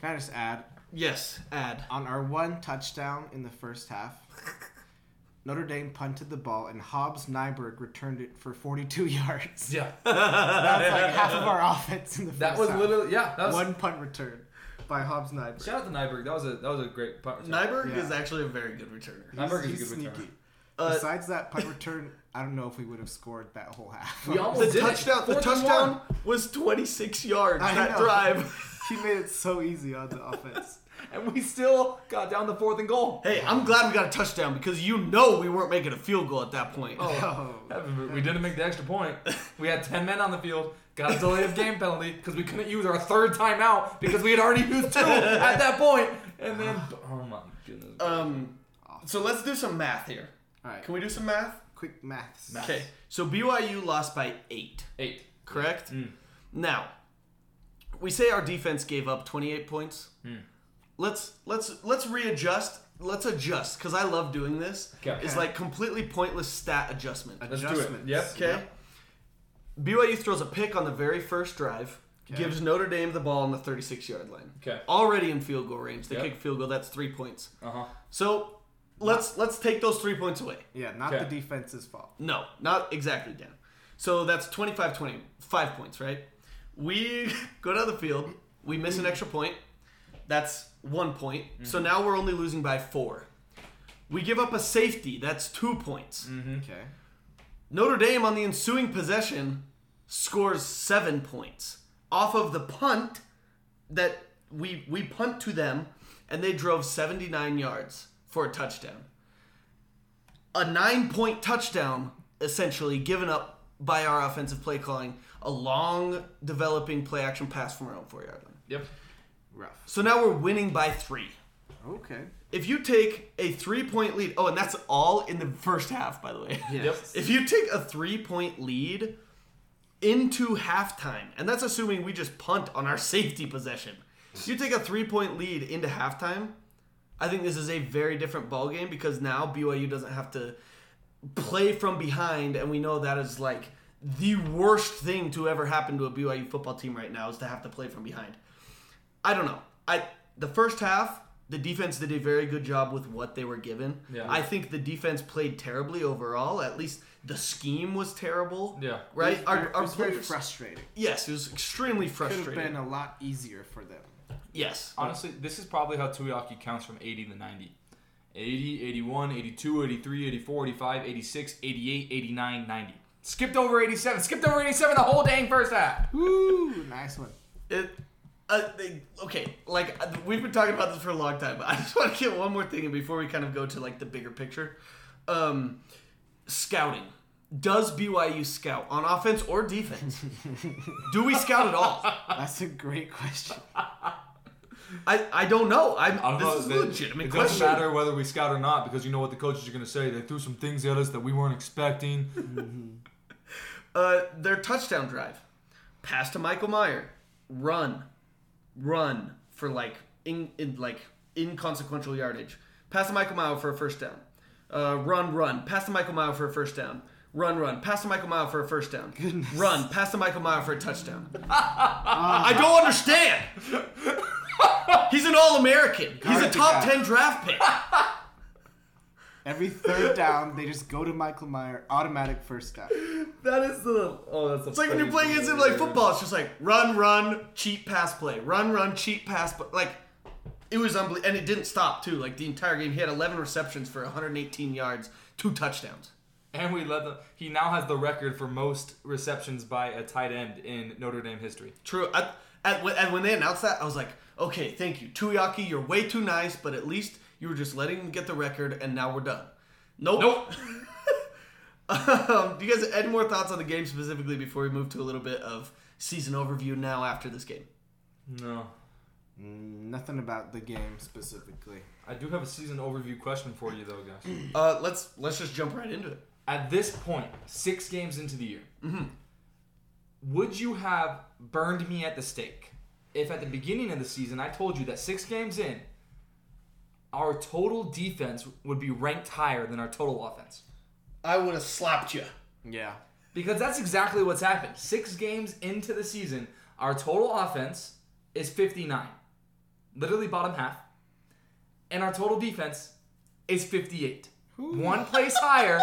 Can I just add Yes, add. on our one touchdown in the first half? *laughs* Notre Dame punted the ball and Hobbs Nyberg returned it for 42 *laughs* yards. Yeah. *laughs* That's like half of our offense in the first half. That was half. literally yeah, that was one punt return by Hobbs Nyberg. Shout out to Nyberg. That was a that was a great punt. return. Nyberg Yeah. is actually a very good returner. Nyberg is a He's good returner. Sneaky. Uh, Besides that punt return, I don't know if we would have scored that whole half. We almost the did it. touchdown, the Fourth touchdown was 26 yards. I that know. drive. he made it so easy on the offense. *laughs* and we still got down the fourth and goal. Hey, I'm glad we got a touchdown because you know we weren't making a field goal at that point. Oh. *laughs* We didn't make the extra point. We had 10 men on the field. Got a delay of game penalty because we couldn't use our third timeout because we had already used two at that point. And then, *laughs* oh my goodness. Um, so let's do some math here. All right. Can we do some math? Quick maths. Math. Okay. So BYU lost by eight. Eight. correct? Mm. Now, we say our defense gave up 28 points. Mm. Let's let's let's readjust. Let's adjust because I love doing this. Okay. It's like completely pointless stat adjustment. Let's do it. Adjustments. Yep. Okay. BYU throws a pick on the very first drive. gives Notre Dame the ball on the 36 yard line. Okay. Already in field goal range. They Yep. kick field goal. That's three points. Uh huh. So let's let's take those three points away. Yeah, not Okay. the defense's fault. No, not exactly, Dan. So that's 25 20, five points, right? We *laughs* go down the field, we miss an extra point. That's one point. So mm-hmm. now we're only losing by four. We give up a safety. That's two points. Mm-hmm. Okay. Notre Dame on the ensuing possession scores seven points off of the punt that we we punt to them, and they drove 79 yards for a touchdown. A nine point touchdown, essentially given up by our offensive play calling, a long developing play action pass from our own four yard line. Yep. Rough. So now we're winning by three. Okay. If you take a three point lead, oh, and that's all in the first half, by the way. *laughs* Yes. If you take a three point lead into halftime, and that's assuming we just punt on our *laughs* safety possession. If you take a three point lead into halftime, I think this is a very different ball game because now BYU doesn't have to play from behind, and we know that is like the worst thing to ever happen to a BYU football team right now is to have to play from behind. I don't know. I the first half, the defense did a very good job with what they were given. Yeah. I think the defense played terribly overall. At least the scheme was terrible. Yeah. Right? It, Our, it our was very frustrating. yes, it was extremely frustrating. Could have frustrating. been a lot easier for them. Yes. Honestly, this is probably how Tuiaki counts from 80 to 90. 80, 81, 82, 83, 84, 85, 86, 88, 89, 90. Skipped over 87. Skipped over 87 the whole dang first half. Woo! Nice one. It, uh, they, okay, like uh, we've been talking about this for a long time, but I just want to get one more thing in before we kind of go to like the bigger picture. Um, scouting. Does BYU scout on offense or defense? *laughs* Do we scout at all? That's a great question. *laughs* I, I don't know. I'm, I don't this know. is a They- legitimate it question. doesn't matter whether we scout or not because you know what the coaches are going to say. They threw some things at us that we weren't expecting. *laughs* Uh, their touchdown drive, pass to Michael Mayer, run, run for like in, in like inconsequential yardage. Pass to Michael Mayer for a first down. Uh, run, run. Pass to Michael Mayer for a first down. Run, run. Pass to Michael Mayer for a first down. Goodness. Run. Pass to Michael Mayer for a touchdown. *laughs* I don't understand. *laughs* *laughs* He's an All-American. He's a top guy. ten draft pick. *laughs* Every third down, they just go to Michael Mayer, automatic first down. That is the oh, that's It's like when you're playing against him like football. It's just like run, run, cheat pass play, run, run, cheat pass. But like it was unbelievable, and it didn't stop too. Like the entire game, he had 11 receptions for 118 yards, two touchdowns. And we let the. He now has the record for most receptions by a tight end in Notre Dame history. True. At, at, and when they announced that, I was like, okay, thank you, Tuiaki. You're way too nice, but at least you were just letting him get the record, and now we're done. Nope. Nope. *laughs* um, do you guys have any more thoughts on the game specifically before we move to a little bit of season overview now after this game? No. Mm, Nothing about the game specifically. I do have a season overview question for you though, guys. Uh, let's let's just jump right into it. At this point, six games into the year, would you have burned me at the stake if at the beginning of the season I told you that six games in, our total defense would be ranked higher than our total offense? I would have slapped you. Yeah. Because that's exactly what's happened. Six games into the season, our total offense is 59, literally bottom half, and our total defense is 58. One place higher,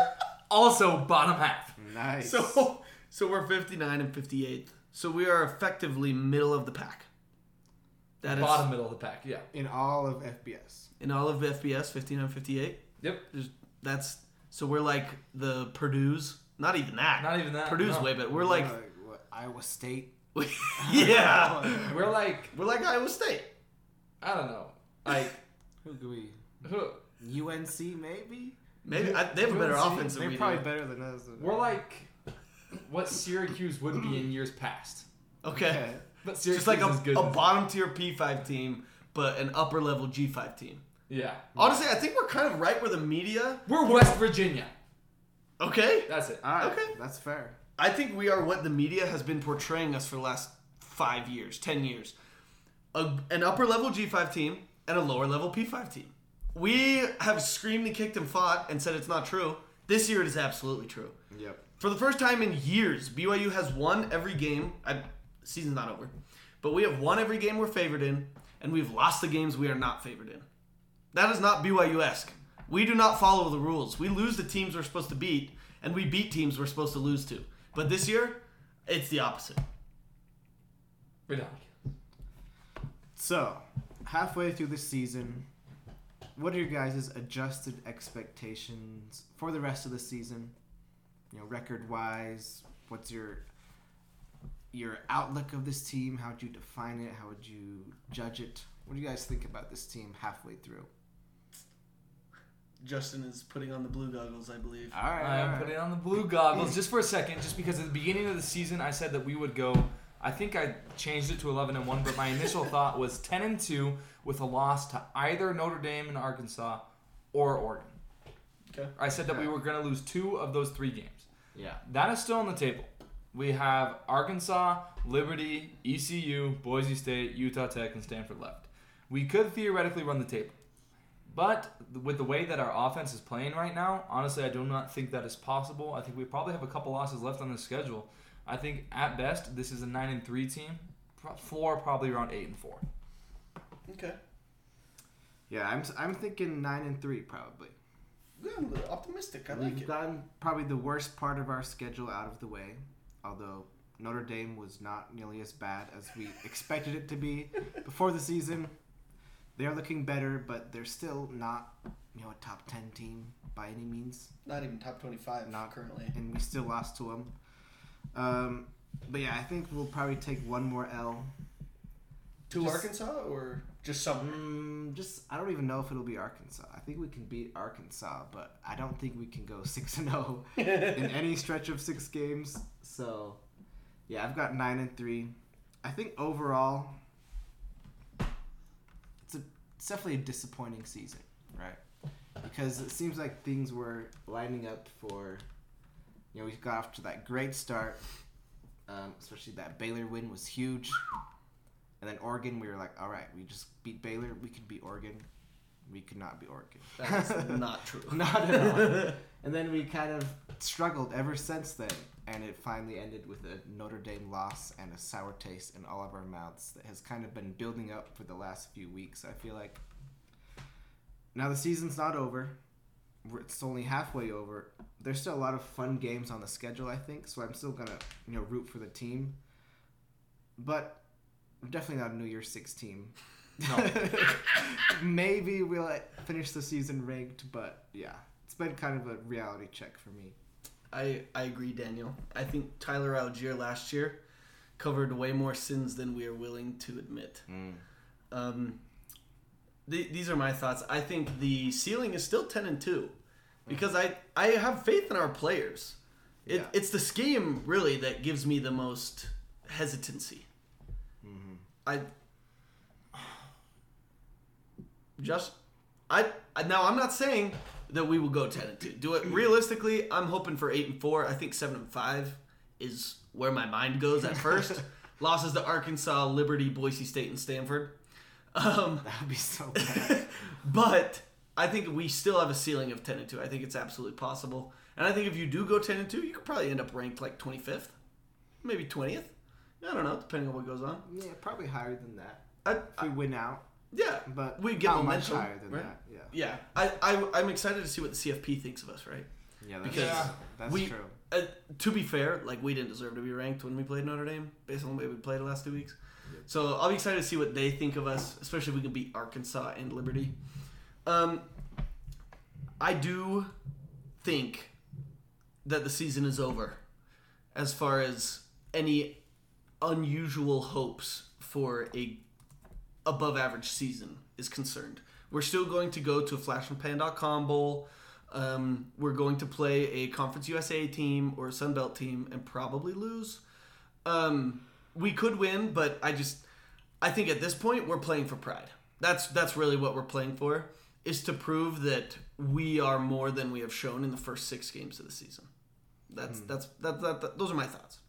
also bottom half. Nice. So so we're 59 and 58. So we are effectively middle of the pack. That is Bottom middle of the pack, yeah. in all of FBS. in all of FBS 59 58. Yep. There's, that's so we're like the Purdue's. Not even that. Not even that, Purdue's no. way, but we're like what, Iowa State. *laughs* yeah. *laughs* We're like, We're like Iowa State. I don't know. Like, *laughs* Who do we? who- UNC maybe. Maybe I, they have a better UNC? offense than They're we probably do. better than us. we're like what Syracuse would be in years past. *clears throat* Okay. Okay. But It's Syracuse just like a, is good. a bottom tier P5 team, but an upper level G5 team. yeah. Honestly, I think we're kind of right where the media. We're West Virginia. Okay. That's it. All right. Okay. That's fair. I think we are what the media has been portraying us for the last five years, ten years. A, an upper level G5 team and a lower level P5 team. We have screamed and kicked and fought and said it's not true. This year it is absolutely true. Yep. For the first time in years, BYU has won every game. I, season's not over. But we have won every game we're favored in, and we've lost the games we are not favored in. That is not BYU esque. We do not follow the rules. We lose the teams we're supposed to beat, and we beat teams we're supposed to lose to. But this year, it's the opposite. Ridiculous. So, halfway through the season, what are your guys' adjusted expectations for the rest of the season? You know, record wise, what's your your outlook of this team? How would you define it? How would you judge it? What do you guys think about this team halfway through? Justin is putting on the blue goggles, I believe. All right, I am right. putting on the blue goggles just for a second, just because at the beginning of the season I said that we would go. I think I changed it to 11 and one, but my initial *laughs* thought was 10 and two with a loss to either Notre Dame and Arkansas or Oregon. Okay. I said that we were going to lose two of those three games. Yeah. That is still on the table. We have Arkansas, Liberty, ECU, Boise State, Utah Tech, and Stanford left. We could theoretically run the table. But with the way that our offense is playing right now, honestly, I do not think that is possible. I think we probably have a couple losses left on the schedule. I think at best this is a nine and three team. Pro- Floor probably around eight and four. Okay. Yeah, I'm I'm thinking nine and three probably. Yeah, I'm optimistic. I like We've it. gotten probably the worst part of our schedule out of the way, although Notre Dame was not nearly as bad as we *laughs* expected it to be before the season. They are looking better, but they're still not, you know, a top ten team by any means, Not even top 25 Not- currently. and we still lost to them. Um, but yeah, I think we'll probably take one more L. To Just- Arkansas or just some? Mm, just I don't even know if it'll be Arkansas. I think we can beat Arkansas, but I don't think we can go *laughs* six and zero *laughs* in any stretch of six games. So, yeah, I've got nine and three. I think overall, it's a it's definitely a disappointing season, right? Because it seems like things were lining up for, you know, we got off to that great start. Um, especially that Baylor win was huge. And then Oregon, we were like, all right, we just beat Baylor. We could beat Oregon. We could not beat Oregon. *laughs* That's *laughs* not true. *laughs* Not at all. and then we kind of struggled ever since then. And it finally ended with a Notre Dame loss and a sour taste in all of our mouths that has kind of been building up for the last few weeks, I feel like. Now the season's not over. It's only halfway over. There's still a lot of fun games on the schedule, I think, so I'm still going to, you know, root for the team. But I'm definitely not a New Year's Six team. No. *laughs* Maybe we'll finish the season ranked, but yeah, it's been kind of a reality check for me. I, I agree, Daniel. I think Tyler Allgeier last year covered way more sins than we are willing to admit. Um, th- these are my thoughts. I think the ceiling is still ten and two because I I have faith in our players. It, Yeah. It's the scheme really that gives me the most hesitancy. I just I, I now I'm not saying that we will go ten and two. Do it realistically. I'm hoping for eight and four. I think seven and five is where my mind goes at first. *laughs* Losses to Arkansas, Liberty, Boise State, and Stanford. Um, *laughs* That would be so *laughs* bad. but I think we still have a ceiling of 10 and 2. I think it's absolutely possible. And I think if you do go 10 and 2, you could probably end up ranked like 25th, maybe 20th. I don't know, depending on what goes on. yeah, probably higher than that I, if we win out, yeah, but we get not momentum, much higher than right? that. Yeah, Yeah, I, I, I'm excited to see what the CFP thinks of us, right? yeah, that's, Because Yeah. that's we, true. Uh, to be fair, like we didn't deserve to be ranked when we played Notre Dame, based on the way we played the last two weeks. So I'll be excited to see what they think of us, especially if we can beat Arkansas and Liberty. Um, I do think that the season is over, as far as any unusual hopes for a above average season is concerned. We're still going to go to a flashandpan.com bowl. Um, we're going to play a Conference USA team or a Sun Belt team and probably lose. Um, we could win, but I just I think at this point we're playing for pride. That's that's really what we're playing for is to prove that we are more than we have shown in the first six games of the season. That's that's that, that, that those are my thoughts.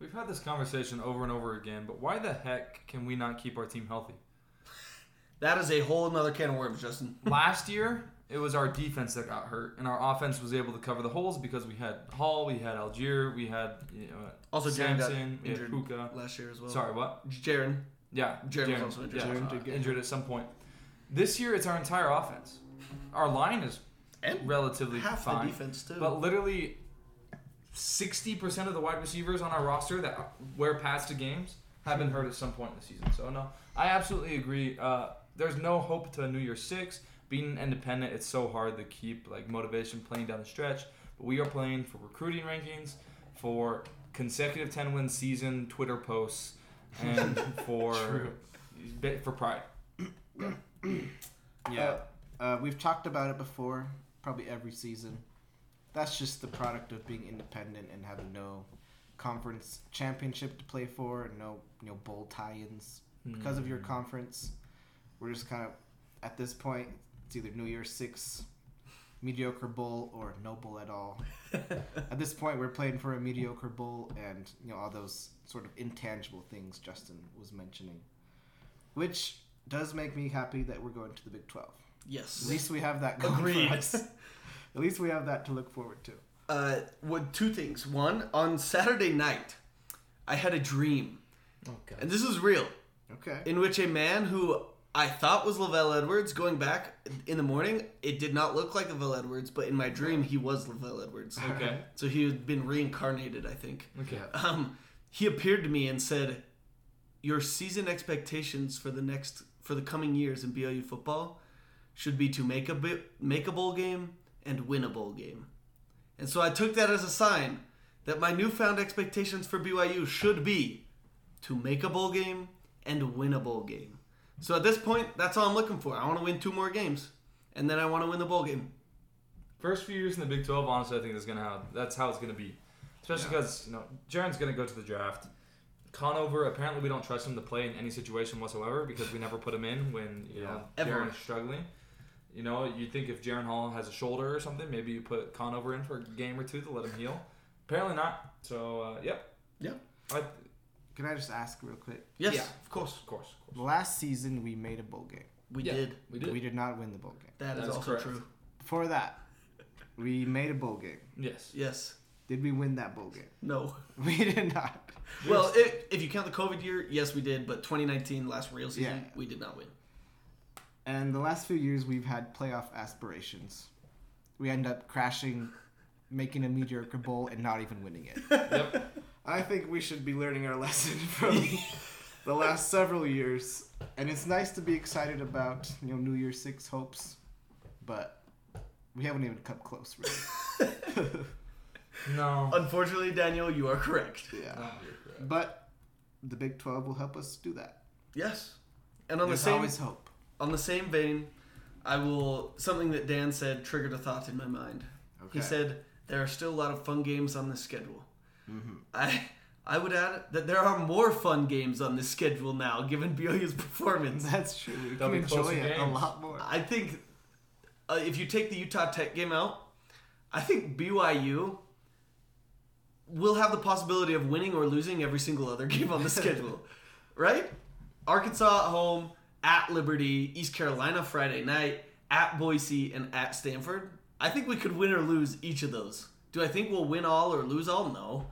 We've had this conversation over and over again, but why the heck can we not keep our team healthy? That is a whole another can of worms, Justin. *laughs* Last year, it was our defense that got hurt, and our offense was able to cover the holes because we had Hall, we had Allgeier, we had you know, Also, Samson, we had injured Puka. last year as well. Sorry, what? Jaren. Yeah, Jaren was also injured. Yeah, Jaren uh, injured at some point. This year, it's our entire offense. Our line is And relatively half fine, the defense too. but literally sixty percent of the wide receivers on our roster that wear pads to games have been hurt at some point in the season. So no, I absolutely agree. Uh, there's no hope to New Year's Six. Being independent, it's so hard to keep like motivation playing down the stretch. But we are playing for recruiting rankings, for consecutive ten win season Twitter posts, *laughs* and for for pride. Yeah. Uh, we've talked about it before, probably every season. That's just the product of being independent and having no conference championship to play for, and no you know bowl tie-ins because of your Mm. conference. We're just kind of at this point. It's either New Year's Six, mediocre bowl, or no bowl at all. *laughs* at this point, we're playing for a mediocre bowl, and you know all those sort of intangible things Justin was mentioning, which does make me happy that we're going to the Big Twelve. yes. At least we have that going Agreed. for us. *laughs* At least we have that to look forward to. Uh, what two things? One, on Saturday night, I had a dream, Okay. and this is real, Okay. in which a man who I thought was LaVell Edwards, going back in the morning, it did not look like LaVell Edwards, but in my dream, he was LaVell Edwards. Okay. So he had been reincarnated, I think. Okay. Um, he appeared to me and said, "Your season expectations for the next for the coming years in BYU football should be to make a bi- make a bowl game and win a bowl game." And so I took that as a sign that my newfound expectations for BYU should be to make a bowl game and win a bowl game. So at this point, that's all I'm looking for. I want to win two more games, and then I want to win the bowl game. First few years in the Big 12, honestly, I think that's gonna how that's how it's gonna be. Especially Yeah. because you know Jaren's gonna go to the draft. Conover, apparently, we don't trust him to play in any situation whatsoever because we never put him in when you know Ever. Jaren is struggling. You know, you think if Jaren Hall has a shoulder or something, maybe you put Conover in for a game or two to let him heal. Apparently not. So, uh, yep. Yep. I, Can I just ask real quick? Yes, Yeah. of course. of course, of course. Last season we made a bowl game. We Yeah, did. We did. We did not win the bowl game. That is That's also correct. true. Before that, we made a bowl game. Yes. Yes. Did we win that bowl game? No. *laughs* We did not. Well, if, if you count the COVID year, yes, we did. But 2019, last real season, Yeah. we did not win. And the last few years we've had playoff aspirations. We end up crashing, making a mediocre bowl, and not even winning it. *laughs* Yep. I think we should be learning our lesson *laughs* from *laughs* the last several years. And it's nice to be excited about, you know, New Year's Six hopes, but we haven't even come close, really. No. Unfortunately, Daniel, you are correct. yeah. No, correct. But the Big 12 will help us do that. Yes. And on There's the same always hope. On the same vein, I will something that Dan said triggered a thought in my mind. He said there are still a lot of fun games on this schedule. Mhm. I I would add that there are more fun games on this schedule now, given BYU's performance. That's true. We There'll can closer enjoy it a lot more. I think uh, if you take the Utah Tech game out, I think BYU will have the possibility of winning or losing every single other *laughs* game on the *laughs* schedule, right? Arkansas at home, at Liberty, East Carolina Friday night, at Boise, and at Stanford. I think we could win or lose each of those. Do I think we'll win all or lose all? No.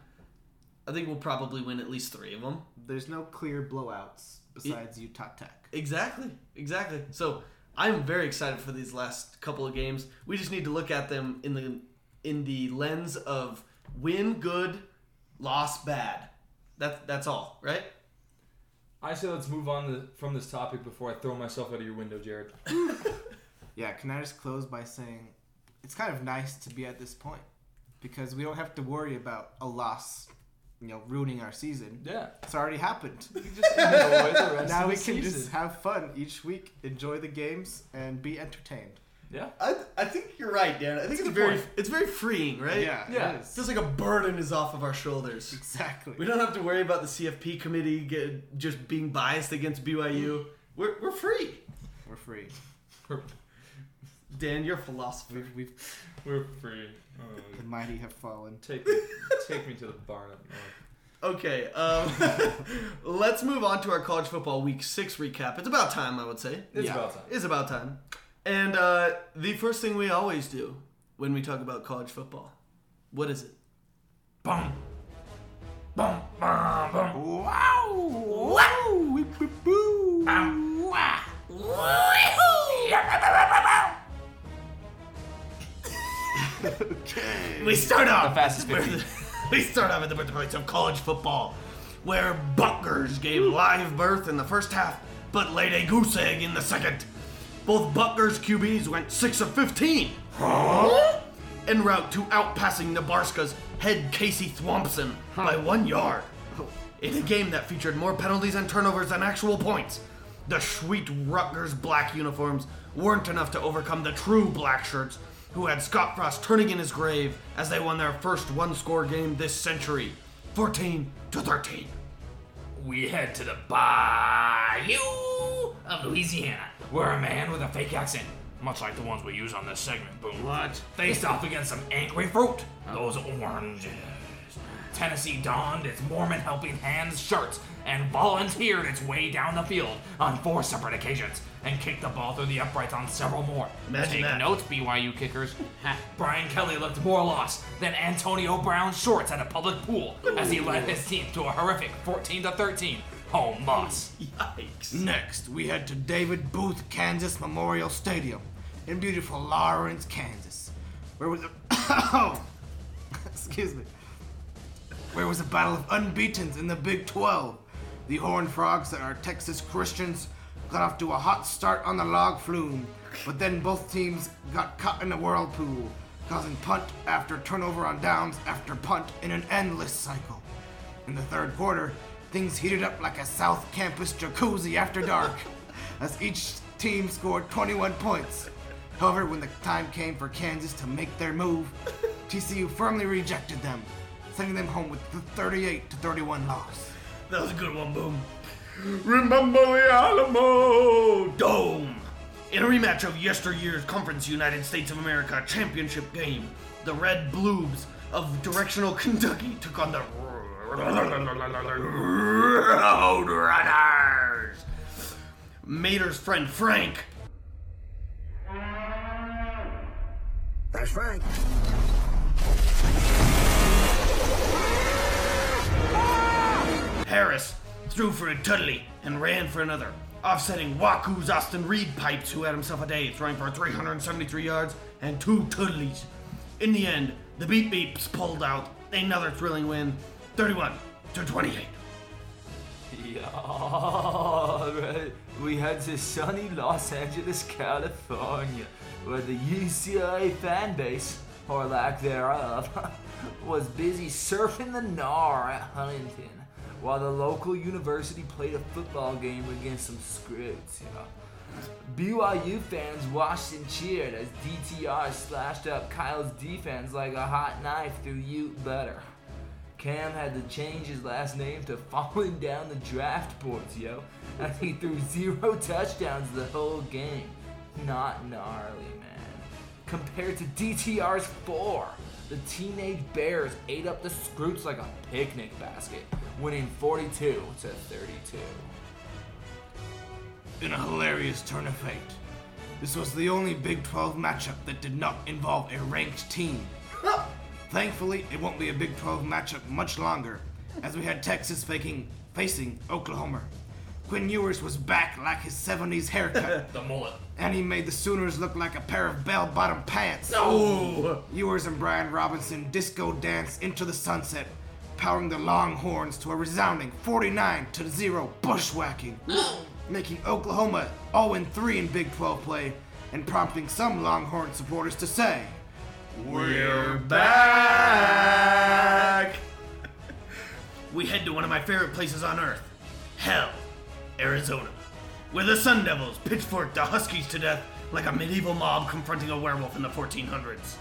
I think we'll probably win at least three of them. There's no clear blowouts besides Utah Tech. Exactly, exactly. So I'm very excited for these last couple of games. We just need to look at them in the in the lens of win good, loss bad. That that's all, right? I say let's move on to, from this topic before I throw myself out of your window, Jared. *laughs* Yeah, can I just close by saying it's kind of nice to be at this point because we don't have to worry about a loss, you know, ruining our season. Yeah. It's already happened. We can just enjoy the rest now of we can season. just have fun each week, enjoy the games, and be entertained. Yeah. I, I think you're right, Dan. I think That's it's good very point. it's very freeing, right? Yeah, Yeah. it It is. feels like a burden is off of our shoulders. exactly. We don't have to worry about the CFP committee get, just being biased against BYU. We're, we're free. We're free. Dan, your philosophy. We've, we've We're free. Oh, *laughs* the mighty have fallen. take me, take me to the barn up north. Okay, um, *laughs* let's move on to our college football week six recap. It's about time, I would say. It's Yeah. about time. It's about time. And uh, the first thing we always do when we talk about college football, what is it? Boom. Boom. Boom. Boom. Wow! Wow! Whip, whip, boo! We start off. The fastest 50. the- *laughs* we start off at the birthplace of college football, where Buckers gave live birth in the first half, but laid a goose egg in the second. Both Buckers QBs went six of fifteen. En route to outpassing Nebraska's head Casey Thwompson by one yard. In a game that featured more penalties and turnovers than actual points, the sweet Rutgers black uniforms weren't enough to overcome the true black shirts, who had Scott Frost turning in his grave as they won their first one-score game this century, 14 to 13. We head to the Bayou of Louisiana, where a man with a fake accent, much like the ones we use on this segment, boom, what? faced off against some angry fruit, those oranges. Tennessee donned its Mormon Helping Hands shirts and volunteered its way down the field on four separate occasions and kicked the ball through the uprights on several more. Imagine Take that. notes, BYU kickers. Brian Kelly looked more lost than Antonio Brown's shorts at a public pool as he led his team to a horrific 14 to 13 home loss. Yikes. Next, we head to David Booth, Kansas Memorial Stadium in beautiful Lawrence, Kansas, where was a *coughs* oh, *coughs* excuse me, where was a battle of unbeatens in the Big 12. The Horned Frogs and our Texas Christians got off to a hot start on the log flume, but then both teams got caught in a whirlpool, causing punt after turnover on downs after punt in an endless cycle. In the third quarter, things heated up like a South Campus jacuzzi after dark, *laughs* as each team scored 21 points. However, when the time came for Kansas to make their move, *laughs* TCU firmly rejected them, sending them home with the 38 to 31 loss. That was a good one, Boom. Remember the Alamo Dome. In a rematch of yesteryear's Conference United States of America championship game, the Red Blues of directional Kentucky took on the Roadrunners. Mater's friend Frank That's Frank. Harris threw for a Tudley and ran for another, offsetting Waku's Austin Reed Pipes, who had himself a day, throwing for 373 yards and two Tudleys. In the end, the Beep Beeps pulled out another thrilling win, 31 to 28. Yeah. *laughs* We head to sunny Los Angeles, California, where the UCLA fan base, or lack thereof, *laughs* was busy surfing the Nar at Huntington, while the local university played a football game against some scripts, you know. BYU fans watched and cheered as DTR slashed up Kyle's defense like a hot knife through Ute butter. Cam had to change his last name to falling down the draft boards, yo, as he threw zero touchdowns the whole game. Not gnarly, man. Compared to DTR's four, the teenage Bears ate up the Scroots like a picnic basket, winning 42 to 32. In a hilarious turn of fate, this was the only Big 12 matchup that did not involve a ranked team. *laughs* Thankfully, it won't be a Big 12 matchup much longer, as we had Texas faking, facing Oklahoma. Quinn Ewers was back like his 70s haircut, *laughs* The mullet. and he made the Sooners look like a pair of bell-bottom pants. Oh! Ewers and Bijan Robinson disco dance into the sunset, powering the Longhorns to a resounding 49 to 0 bushwhacking, *gasps* making Oklahoma 0 3 in Big 12 play and prompting some Longhorn supporters to say, We're back! *laughs* we head to one of my favorite places on earth Hell, Arizona, where the Sun Devils pitchforked the Huskies to death like a medieval mob confronting a werewolf in the 1400s.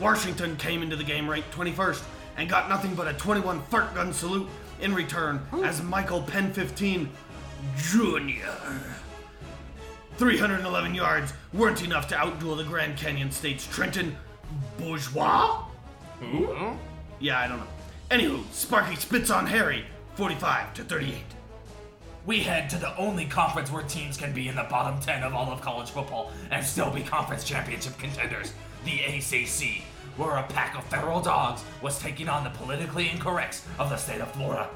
Washington came into the game ranked 21st and got nothing but a 21 fart gun salute in return as Michael Penix Jr. 311 yards weren't enough to outduel the Grand Canyon State's Trenton Bourgeois? Who? Yeah, I don't know. Anywho, Sparky spits on Harry, 45 to 38. we head to the only conference where teams can be in the bottom 10 of all of college football and still be conference championship contenders, the ACC, where a pack of feral dogs was taking on the politically incorrects of the state of Florida.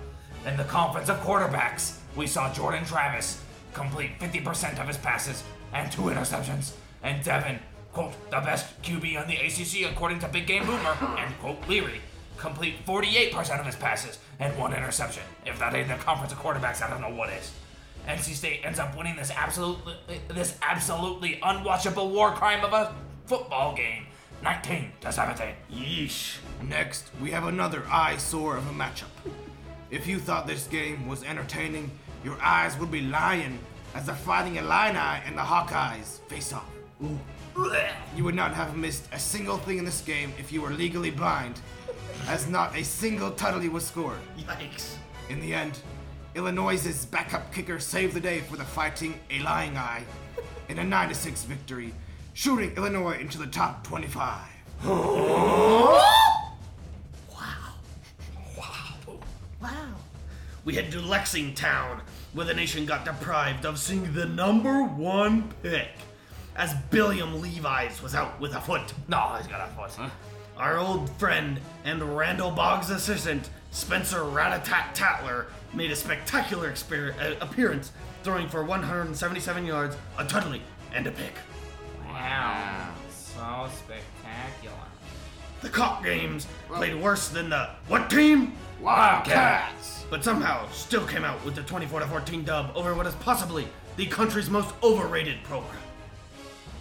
In the conference of quarterbacks, we saw Jordan Travis complete 50% of his passes and two interceptions, and Devin, quote, the best QB on the ACC according to Big Game Boomer, *laughs* and quote, Leary, complete 48% of his passes and one interception. If that ain't the conference of quarterbacks, I don't know what is. NC State ends up winning this absolutely this absolutely unwatchable war crime of a football game, 19 to 17. Yeesh. Next, we have another eyesore of a matchup. If you thought this game was entertaining, your eyes would be lying as the Fighting Illini and the Hawkeyes face off. You would not have missed a single thing in this game if you were legally blind, as not a single tuttley was scored. Yikes. In the end, Illinois' backup kicker saved the day for the Fighting Illini in a 9 6 victory, shooting Illinois into the top 25. wow. Wow. Wow. We head to Lexington, where the nation got deprived of seeing the number one pick, as Billiam Levi's was out with a foot. No, he's got a foot. Our old friend and Randall Boggs' assistant, Spencer Ratatat Tatler, made a spectacular exper- uh, appearance, throwing for 177 yards, a tuttley, and a pick. Wow. So spectacular. The Cock games played worse than the what team? Wildcats! But somehow still came out with the 24 to 14 dub over what is possibly the country's most overrated program.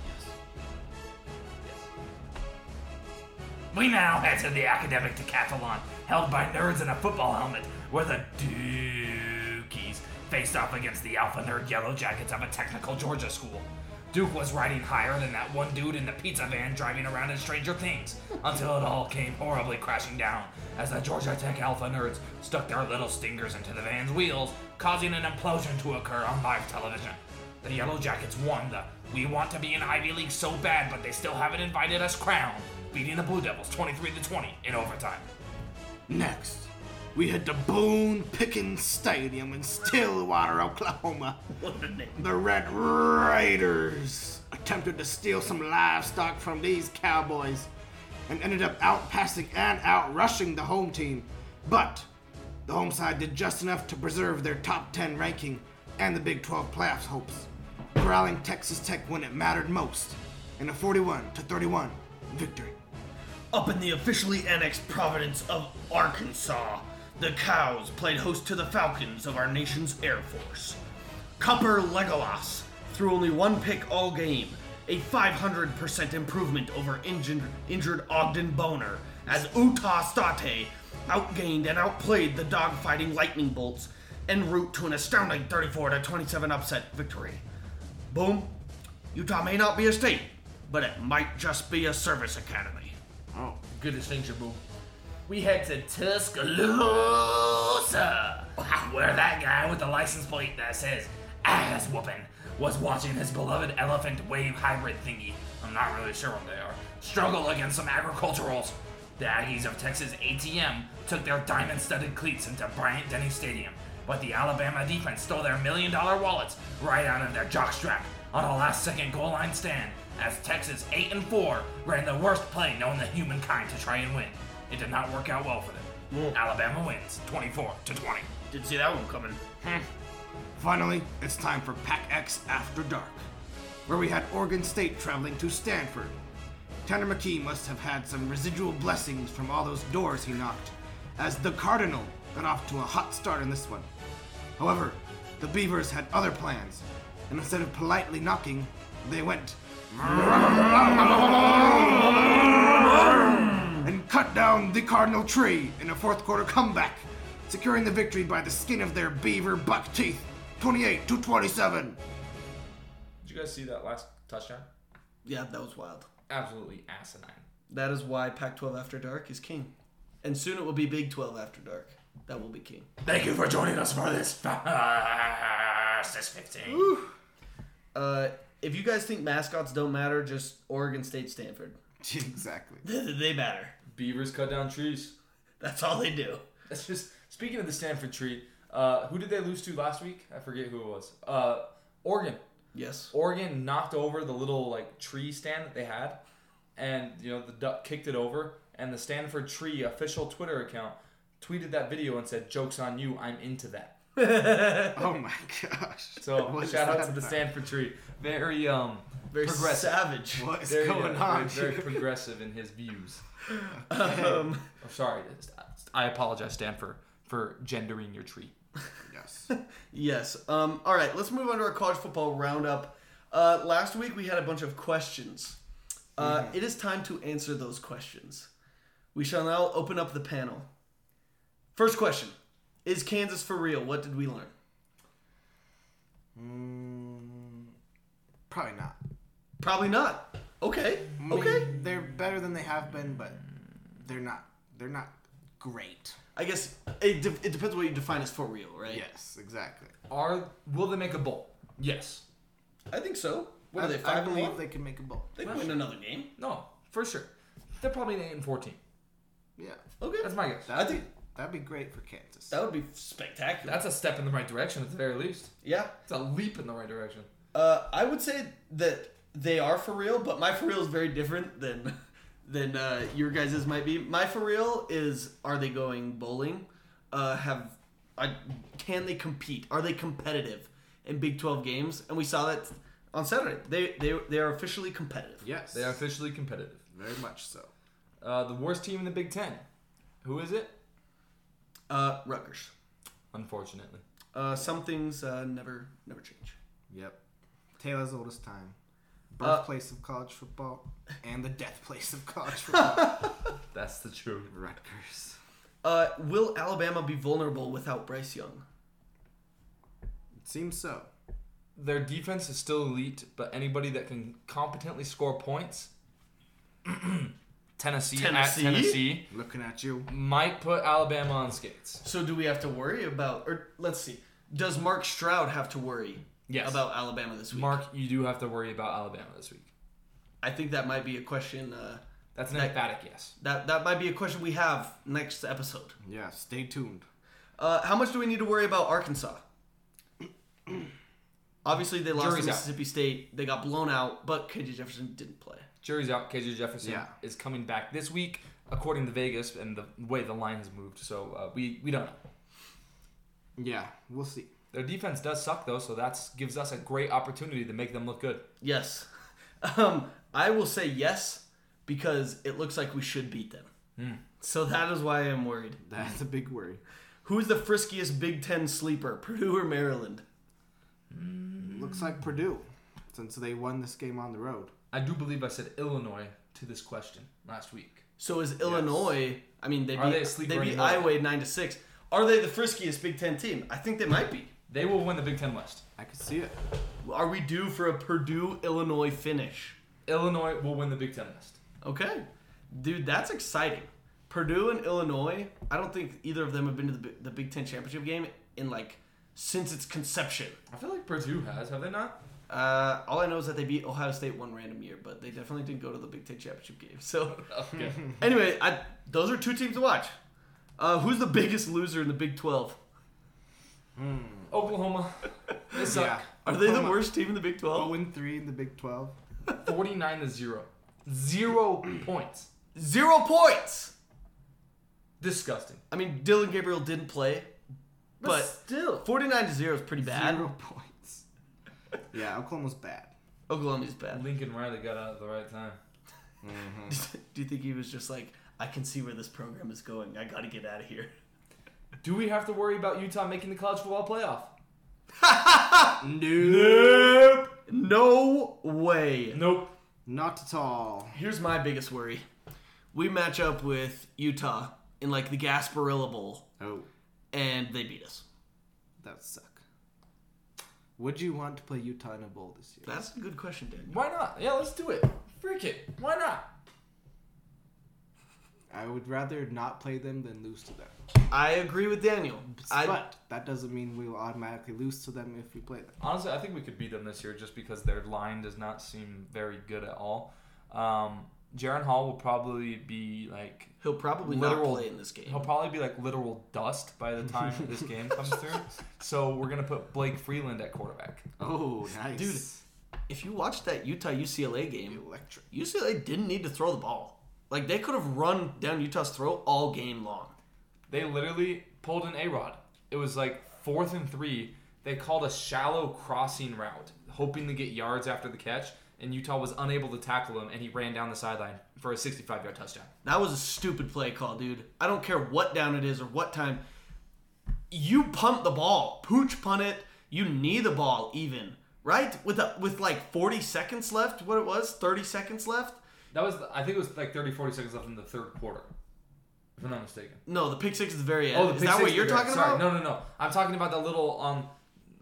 Yes. Yes. We now head to the academic decathlon, held by nerds in a football helmet, where the Dukies faced off against the Alpha Nerd Yellow Jackets of a technical Georgia school. Duke was riding higher than that one dude in the pizza van driving around in Stranger Things, until it all came horribly crashing down as the Georgia Tech Alpha Nerds stuck their little stingers into the van's wheels, causing an implosion to occur on live television. The Yellow Jackets won the We Want to Be in Ivy League so bad, but they still haven't invited us crown, beating the Blue Devils 23 to 20 in overtime. Next, we head to Boone Pickens Stadium in Stillwater, Oklahoma. The Red Raiders attempted to steal some livestock from these Cowboys and ended up outpassing and outrushing the home team. But the home side did just enough to preserve their top 10 ranking and the Big 12 playoffs hopes, corralling Texas Tech when it mattered most in a 41 to 31 victory. Up in the officially annexed province of Arkansas, the Cows played host to the Falcons of our nation's Air Force. Copper Legolas threw only one pick all game, a 500% improvement over injured, injured Ogden Boner, as Utah State outgained and outplayed the dogfighting Lightning Bolts en route to an astounding 34 27 upset victory. Boom, Utah may not be a state, but it might just be a service academy. Oh, good distinction, Boom. We head to Tuscaloosa, where that guy with the license plate that says ass whooping was watching his beloved elephant wave hybrid thingy. I'm not really sure what they are. Struggle against some agriculturals. The Aggies of Texas ATM took their diamond studded cleats into Bryant Denny Stadium, but the Alabama defense stole their million dollar wallets right out of their jockstrap on a last second goal line stand as Texas 8 and 4 ran the worst play known to humankind to try and win. It did not work out well for them. Alabama wins 24 to 20. Didn't see that one coming. Hmm. Finally, it's time for Pack X After Dark, where we had Oregon State traveling to Stanford. Tanner McKee must have had some residual blessings from all those doors he knocked, as the Cardinal got off to a hot start in this one. However, the Beavers had other plans, and instead of politely knocking, they went *laughs* *laughs* and cut down the Cardinal tree in a fourth quarter comeback, securing the victory by the skin of their beaver buck teeth, 28 to 27. Did you guys see that last touchdown? Yeah, that was wild. Absolutely asinine. That is why Pac 12 After Dark is king. And soon it will be Big 12 After Dark. That will be king. Thank you for joining us for this fastest 15. Uh, if you guys think mascots don't matter, just Oregon State Stanford. *laughs* Exactly. *laughs* they matter. Beavers cut down trees. That's all they do. That's just speaking of the Stanford tree. Uh, who did they lose to last week? I forget who it was. Uh, Oregon. Yes. Oregon knocked over the little like tree stand that they had, and you know the duck kicked it over, and the Stanford Tree official Twitter account tweeted that video and said, "Jokes on you, I'm into that." Oh my gosh. So *laughs* What is shout out to the about? Stanford Tree. Very um Very progressive. savage. What is Very, going yeah, on? Very, very progressive in his views. Um, Oh, sorry, I apologize, Stanford, for gendering your tree. yes. *laughs* yes. Um, all right, let's move on to our college football roundup. Uh, last week we had a bunch of questions. Uh, it is time to answer those questions. We shall now open up the panel. First question Is Kansas for real? What did we learn? Mm, probably not. Probably not. Okay. I mean, Okay. They're better than they have been, but they're not. They're not great. I guess it, de- it depends what you define as for real, right? Yes, exactly. Are will they make a bowl? Yes. I think so. What I, are they, five and believe one? they can make a bowl. They can win another game. No, for sure. They're probably an eight and fourteen. Yeah. Okay. That's my guess. That'd I think- be, that'd be great for Kansas. That would be spectacular. That's a step in the right direction at the very least. yeah. It's a leap in the right direction. Uh, I would say that they are for real, but my for real is very different than *laughs* than uh, your guys's might be. My for real is: Are they going bowling? Uh, have I, can they compete? Are they competitive in Big Twelve games? And we saw that on Saturday. They they they are officially competitive. yes. They are officially competitive. very much so. Uh, the worst team in the Big Ten. Who is it? Uh, Rutgers. Unfortunately. Uh, some things uh, never never change. Yep. Taylor's oldest time. Uh, Birthplace of college football and the death place of college *laughs* football. *laughs* That's the truth. Rutgers. Uh, will Alabama be vulnerable without Bryce Young? It seems so. Their defense is still elite, but anybody that can competently score points, *clears throat* Tennessee, Tennessee? at Tennessee Looking at you. might put Alabama on skates. So do we have to worry about? Or let's see. Does Mark Stroud have to worry Yes. about Alabama this week? Mark, you do have to worry about Alabama this week. I think that might be a question. Uh, That's an That- emphatic yes. that that might be a question we have next episode. Yeah, stay tuned. Uh, how much do we need to worry about Arkansas? *clears throat* Obviously, they lost Jury's to out. Mississippi State. They got blown out, but KJ Jefferson didn't play. Jury's out. KJ Jefferson Yeah. is coming back this week, according to Vegas and the way the line has moved. So uh, we we don't know. Yeah, we'll see. Their defense does suck though, so that gives us a great opportunity to make them look good. Yes, *laughs* um, I will say yes because it looks like we should beat them. Hmm. So that is why I am worried. That's a big worry. Who's the friskiest Big Ten sleeper, Purdue or Maryland? Looks like Purdue, since they won this game on the road. I do believe I said Illinois to this question last week. So is Illinois? I mean, they Are beat, they a they beat? Iowa nine to six. Are they the friskiest Big Ten team? I think they might be. They will win the Big Ten West. I could see it. Are we due for a Purdue Illinois finish? Illinois will win the Big Ten West. Okay, dude, that's exciting. Purdue and Illinois. I don't think either of them have been to the, the Big Ten championship game in like since its conception. I feel like Purdue has, have they not? Uh, all I know is that they beat Ohio State one random year, but they definitely didn't go to the Big Ten championship game. So *laughs* Okay. anyway, I, those are two teams to watch. Uh, who's the biggest loser in the Big Twelve? Oklahoma. They suck. Yeah. Are they the Oklahoma- worst team in the Big Twelve? 0 and 3 in the Big 12. 49 to 0. Zero *clears throat* points. Zero points. Disgusting. I mean, Dillon Gabriel didn't play, but still. 49 to 0 is pretty bad. Zero points. Yeah, Oklahoma's bad. Oklahoma's bad. Lincoln Riley got out at the right time. Mm-hmm. *laughs* Do you think he was just like, I can see where this program is going. I got to get out of here. *laughs* Do we have to worry about Utah making the college football playoff? *laughs* Nope. No way. Nope. Not at all. Here's my biggest worry. We match up with Utah in like the Gasparilla Bowl, Oh, and they beat us. that would suck. Would you want to play Utah in a bowl this year? That's a good question, Daniel. Why not? Yeah, let's do it. Freak it. Why not? I would rather not play them than lose to them. I agree with Daniel. I, but that doesn't mean we will automatically lose to them if we play them. Honestly, I think we could beat them this year just because their line does not seem very good at all. Um, Jaren Hall will probably be like He'll probably Literal- not play in this game. he'll probably be like literal dust by the time *laughs* this game comes through. So we're gonna put Blake Freeland at quarterback. Oh, *laughs* nice. Dude. If you watched that Utah UCLA game, Electric. UCLA didn't need to throw the ball. Like they could have run down Utah's throat all game long. They literally pulled an A Rod. It was like fourth and three. They called a shallow crossing route, hoping to get yards after the catch, and Utah was unable to tackle him, and he ran down the sideline for a 65 yard touchdown. That was a stupid play call, dude. I don't care what down it is or what time. You punt the ball, pooch punt it. You knee the ball even, right? With a, with like 40 seconds left, what it was, 30 seconds left. That was, I think it was like 30, 40 seconds left in the third quarter, if I'm not mistaken. No, the pick six is the very end. Oh, the is that six what you're talking Sorry, about? No, no, no. I'm talking about the little um.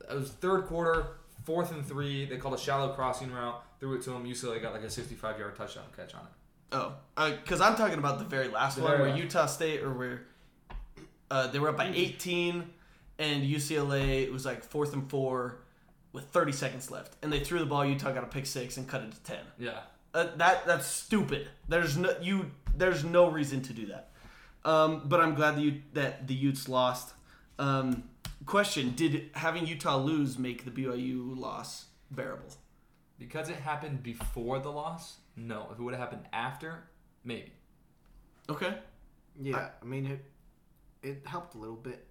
It was third quarter, fourth and three. They called a shallow crossing route, threw it to him. UCLA got like a 65 yard touchdown catch on it. Oh, because I'm talking about the very last The one very where last. Utah State or where uh, they were up by 18 and UCLA it was like fourth and four with 30 seconds left, and they threw the ball. Utah got a pick six and cut it to 10. Yeah. Uh, that that's stupid. There's no you. There's no reason to do that. Um, but I'm glad that you that the Utes lost. Um, question: Did having Utah lose make the BYU loss bearable? Because it happened before the loss, no. If it would have happened after, maybe. Okay. Yeah, I mean it. It helped a little bit,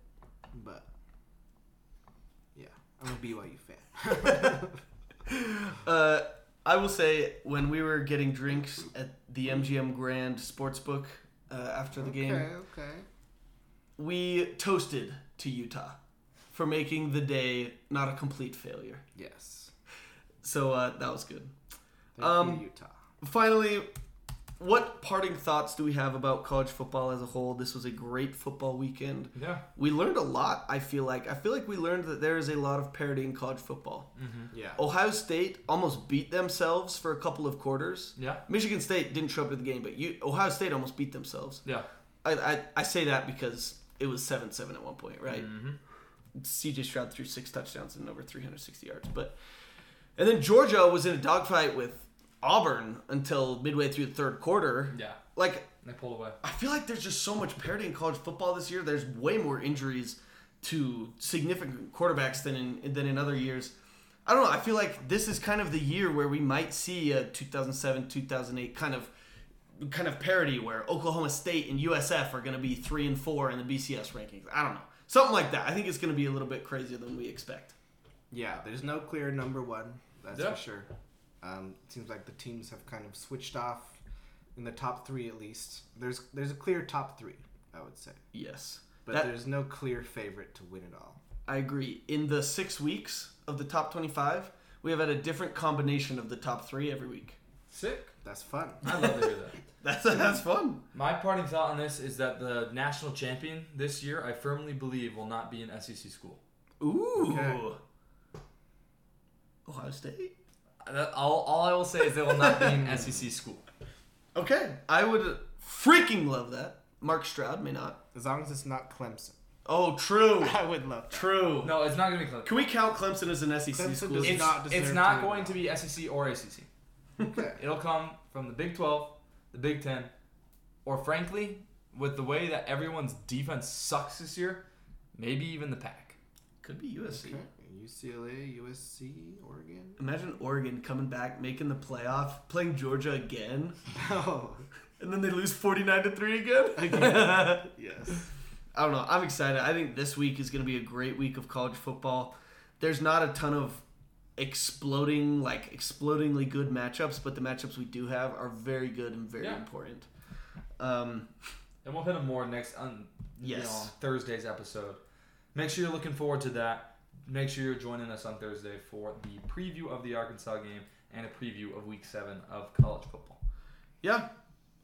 but yeah, I'm a BYU fan. *laughs* Uh, I will say when we were getting drinks at the MGM Grand Sportsbook uh, after the game, Okay, okay. we toasted to Utah for making the day not a complete failure. Yes. So uh, that was good. Thank Um, you, Utah. Finally, what parting thoughts do we have about college football as a whole? This was a great football weekend. Yeah. We learned a lot, I feel like. I feel like we learned that there is a lot of parity in college football. Yeah. Ohio State almost beat themselves for a couple of quarters. Yeah. Michigan State didn't show up to the game, but you, Ohio State almost beat themselves. Yeah. I, I, I say that because it was 7 7 at one point, right? Mm-hmm. CJ Stroud threw six touchdowns and over 360 yards. But And then Georgia was in a dogfight with Auburn until midway through the third quarter. Yeah. Like, They pulled away. I feel like there's just so much parity in college football this year. There's way more injuries to significant quarterbacks than in than in other years. I don't know. I feel like this is kind of the year where we might see a 2007, 2008 kind of kind of parity where Oklahoma State and USF are going to be three and four in the BCS rankings. I don't know, something like that. I think it's going to be a little bit crazier than we expect. Yeah, there's no clear number one. That's Yeah. for sure. Um, seems like the teams have kind of switched off in the top three at least. There's there's a clear top three, I would say, Yes, but That- there's no clear favorite to win it all. I agree. In the six weeks of the top 25, we have had a different combination of the top three every week. Sick. That's fun. I love to hear that. *laughs* That's that's fun. My parting thought on this is that the national champion this year, I firmly believe, will not be an SEC school. Ooh. Okay. Ohio State. That- All, all I will say is they will not be an *laughs* SEC school. Okay, I would freaking love that. Mark Stroud may not. As long as it's not Clemson, Oh, true, *laughs* I would love that. true. No, it's not going to be Clemson. Can we count Clemson as an SEC Clemson school? does It's not it's deserve not to going to be SEC or ACC. Okay. It'll come from the Big 12, the Big 10, or frankly, with the way that everyone's defense sucks this year, maybe even the Pac. Could be USC. Okay. UCLA, USC, Oregon. Imagine Oregon coming back, making the playoff, playing Georgia again, *laughs* Oh, and then they lose forty nine to three *laughs* again. yes. I don't know. I'm excited. I think this week is going to be a great week of college football. There's not a ton of exploding, like explodingly good matchups, but the matchups we do have are very good and very Yeah. important. Um, And we'll hit them more next on, you know, on Thursday's episode. Make sure you're looking forward to that. Make sure you're joining us on Thursday for the preview of the Arkansas game and a preview of Week Seven of college football. yeah.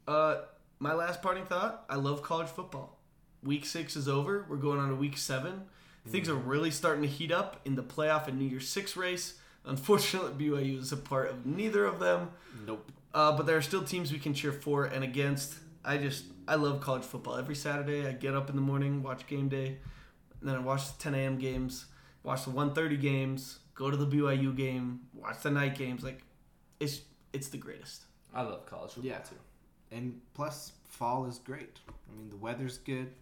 Uh, my last parting thought: I love college football. Week six is over. We're going on to week seven. Things are really starting to heat up in the playoff and New Year's Six race. Unfortunately, BYU is a part of neither of them. Nope. Uh, but there are still teams we can cheer for and against. I just I love college football. Every Saturday I get up in the morning, watch game day, and then I watch the 10 a.m. games, watch the 1:30 games, go to the BYU game, watch the night games. Like it's it's the greatest. I love college football Yeah. too. and plus fall is great. I mean the weather's good,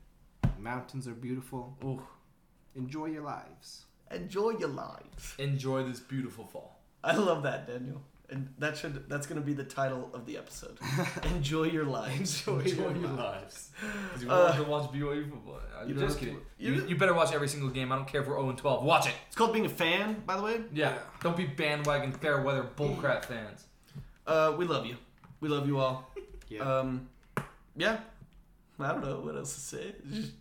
mountains are beautiful. Ooh. Enjoy your lives. Enjoy your lives. Enjoy this beautiful fall. I love that, Daniel. And that should that's gonna be the title of the episode. *laughs* Enjoy your lives. Enjoy your lives. you Uh, want to watch BYU football. You just kidding. you- You, you better watch every single game. I don't care if we're 0 12. Watch it. It's called being a fan, by the way. Yeah. Don't be bandwagon fair weather bullcrap fans. Uh, we love you. We love you all. *laughs* Yeah. Um, yeah. I don't know what else to say. Just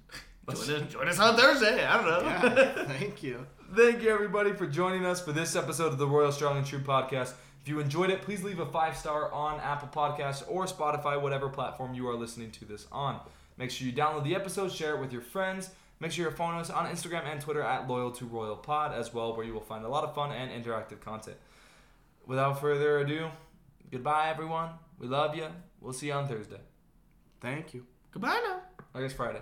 join, us, join us on Thursday. I don't know. yeah. *laughs* Thank you. Thank you, everybody, for joining us for this episode of the Royal Strong and True podcast. If you enjoyed it, please leave a five star on Apple Podcasts or Spotify, whatever platform you are listening to this on. Make sure you download the episode, share it with your friends. Make sure you're following us on Instagram and Twitter at Loyal to Royal Pod as well, where you will find a lot of fun and interactive content. Without further ado, goodbye, everyone. We love you. We'll see you on Thursday. Thank you. Goodbye now. I guess Friday.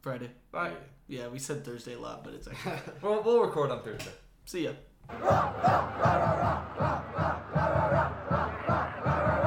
Friday. Bye. Yeah, we said Thursday a lot, but it's actually. *laughs* we'll record on Thursday. See ya. *laughs*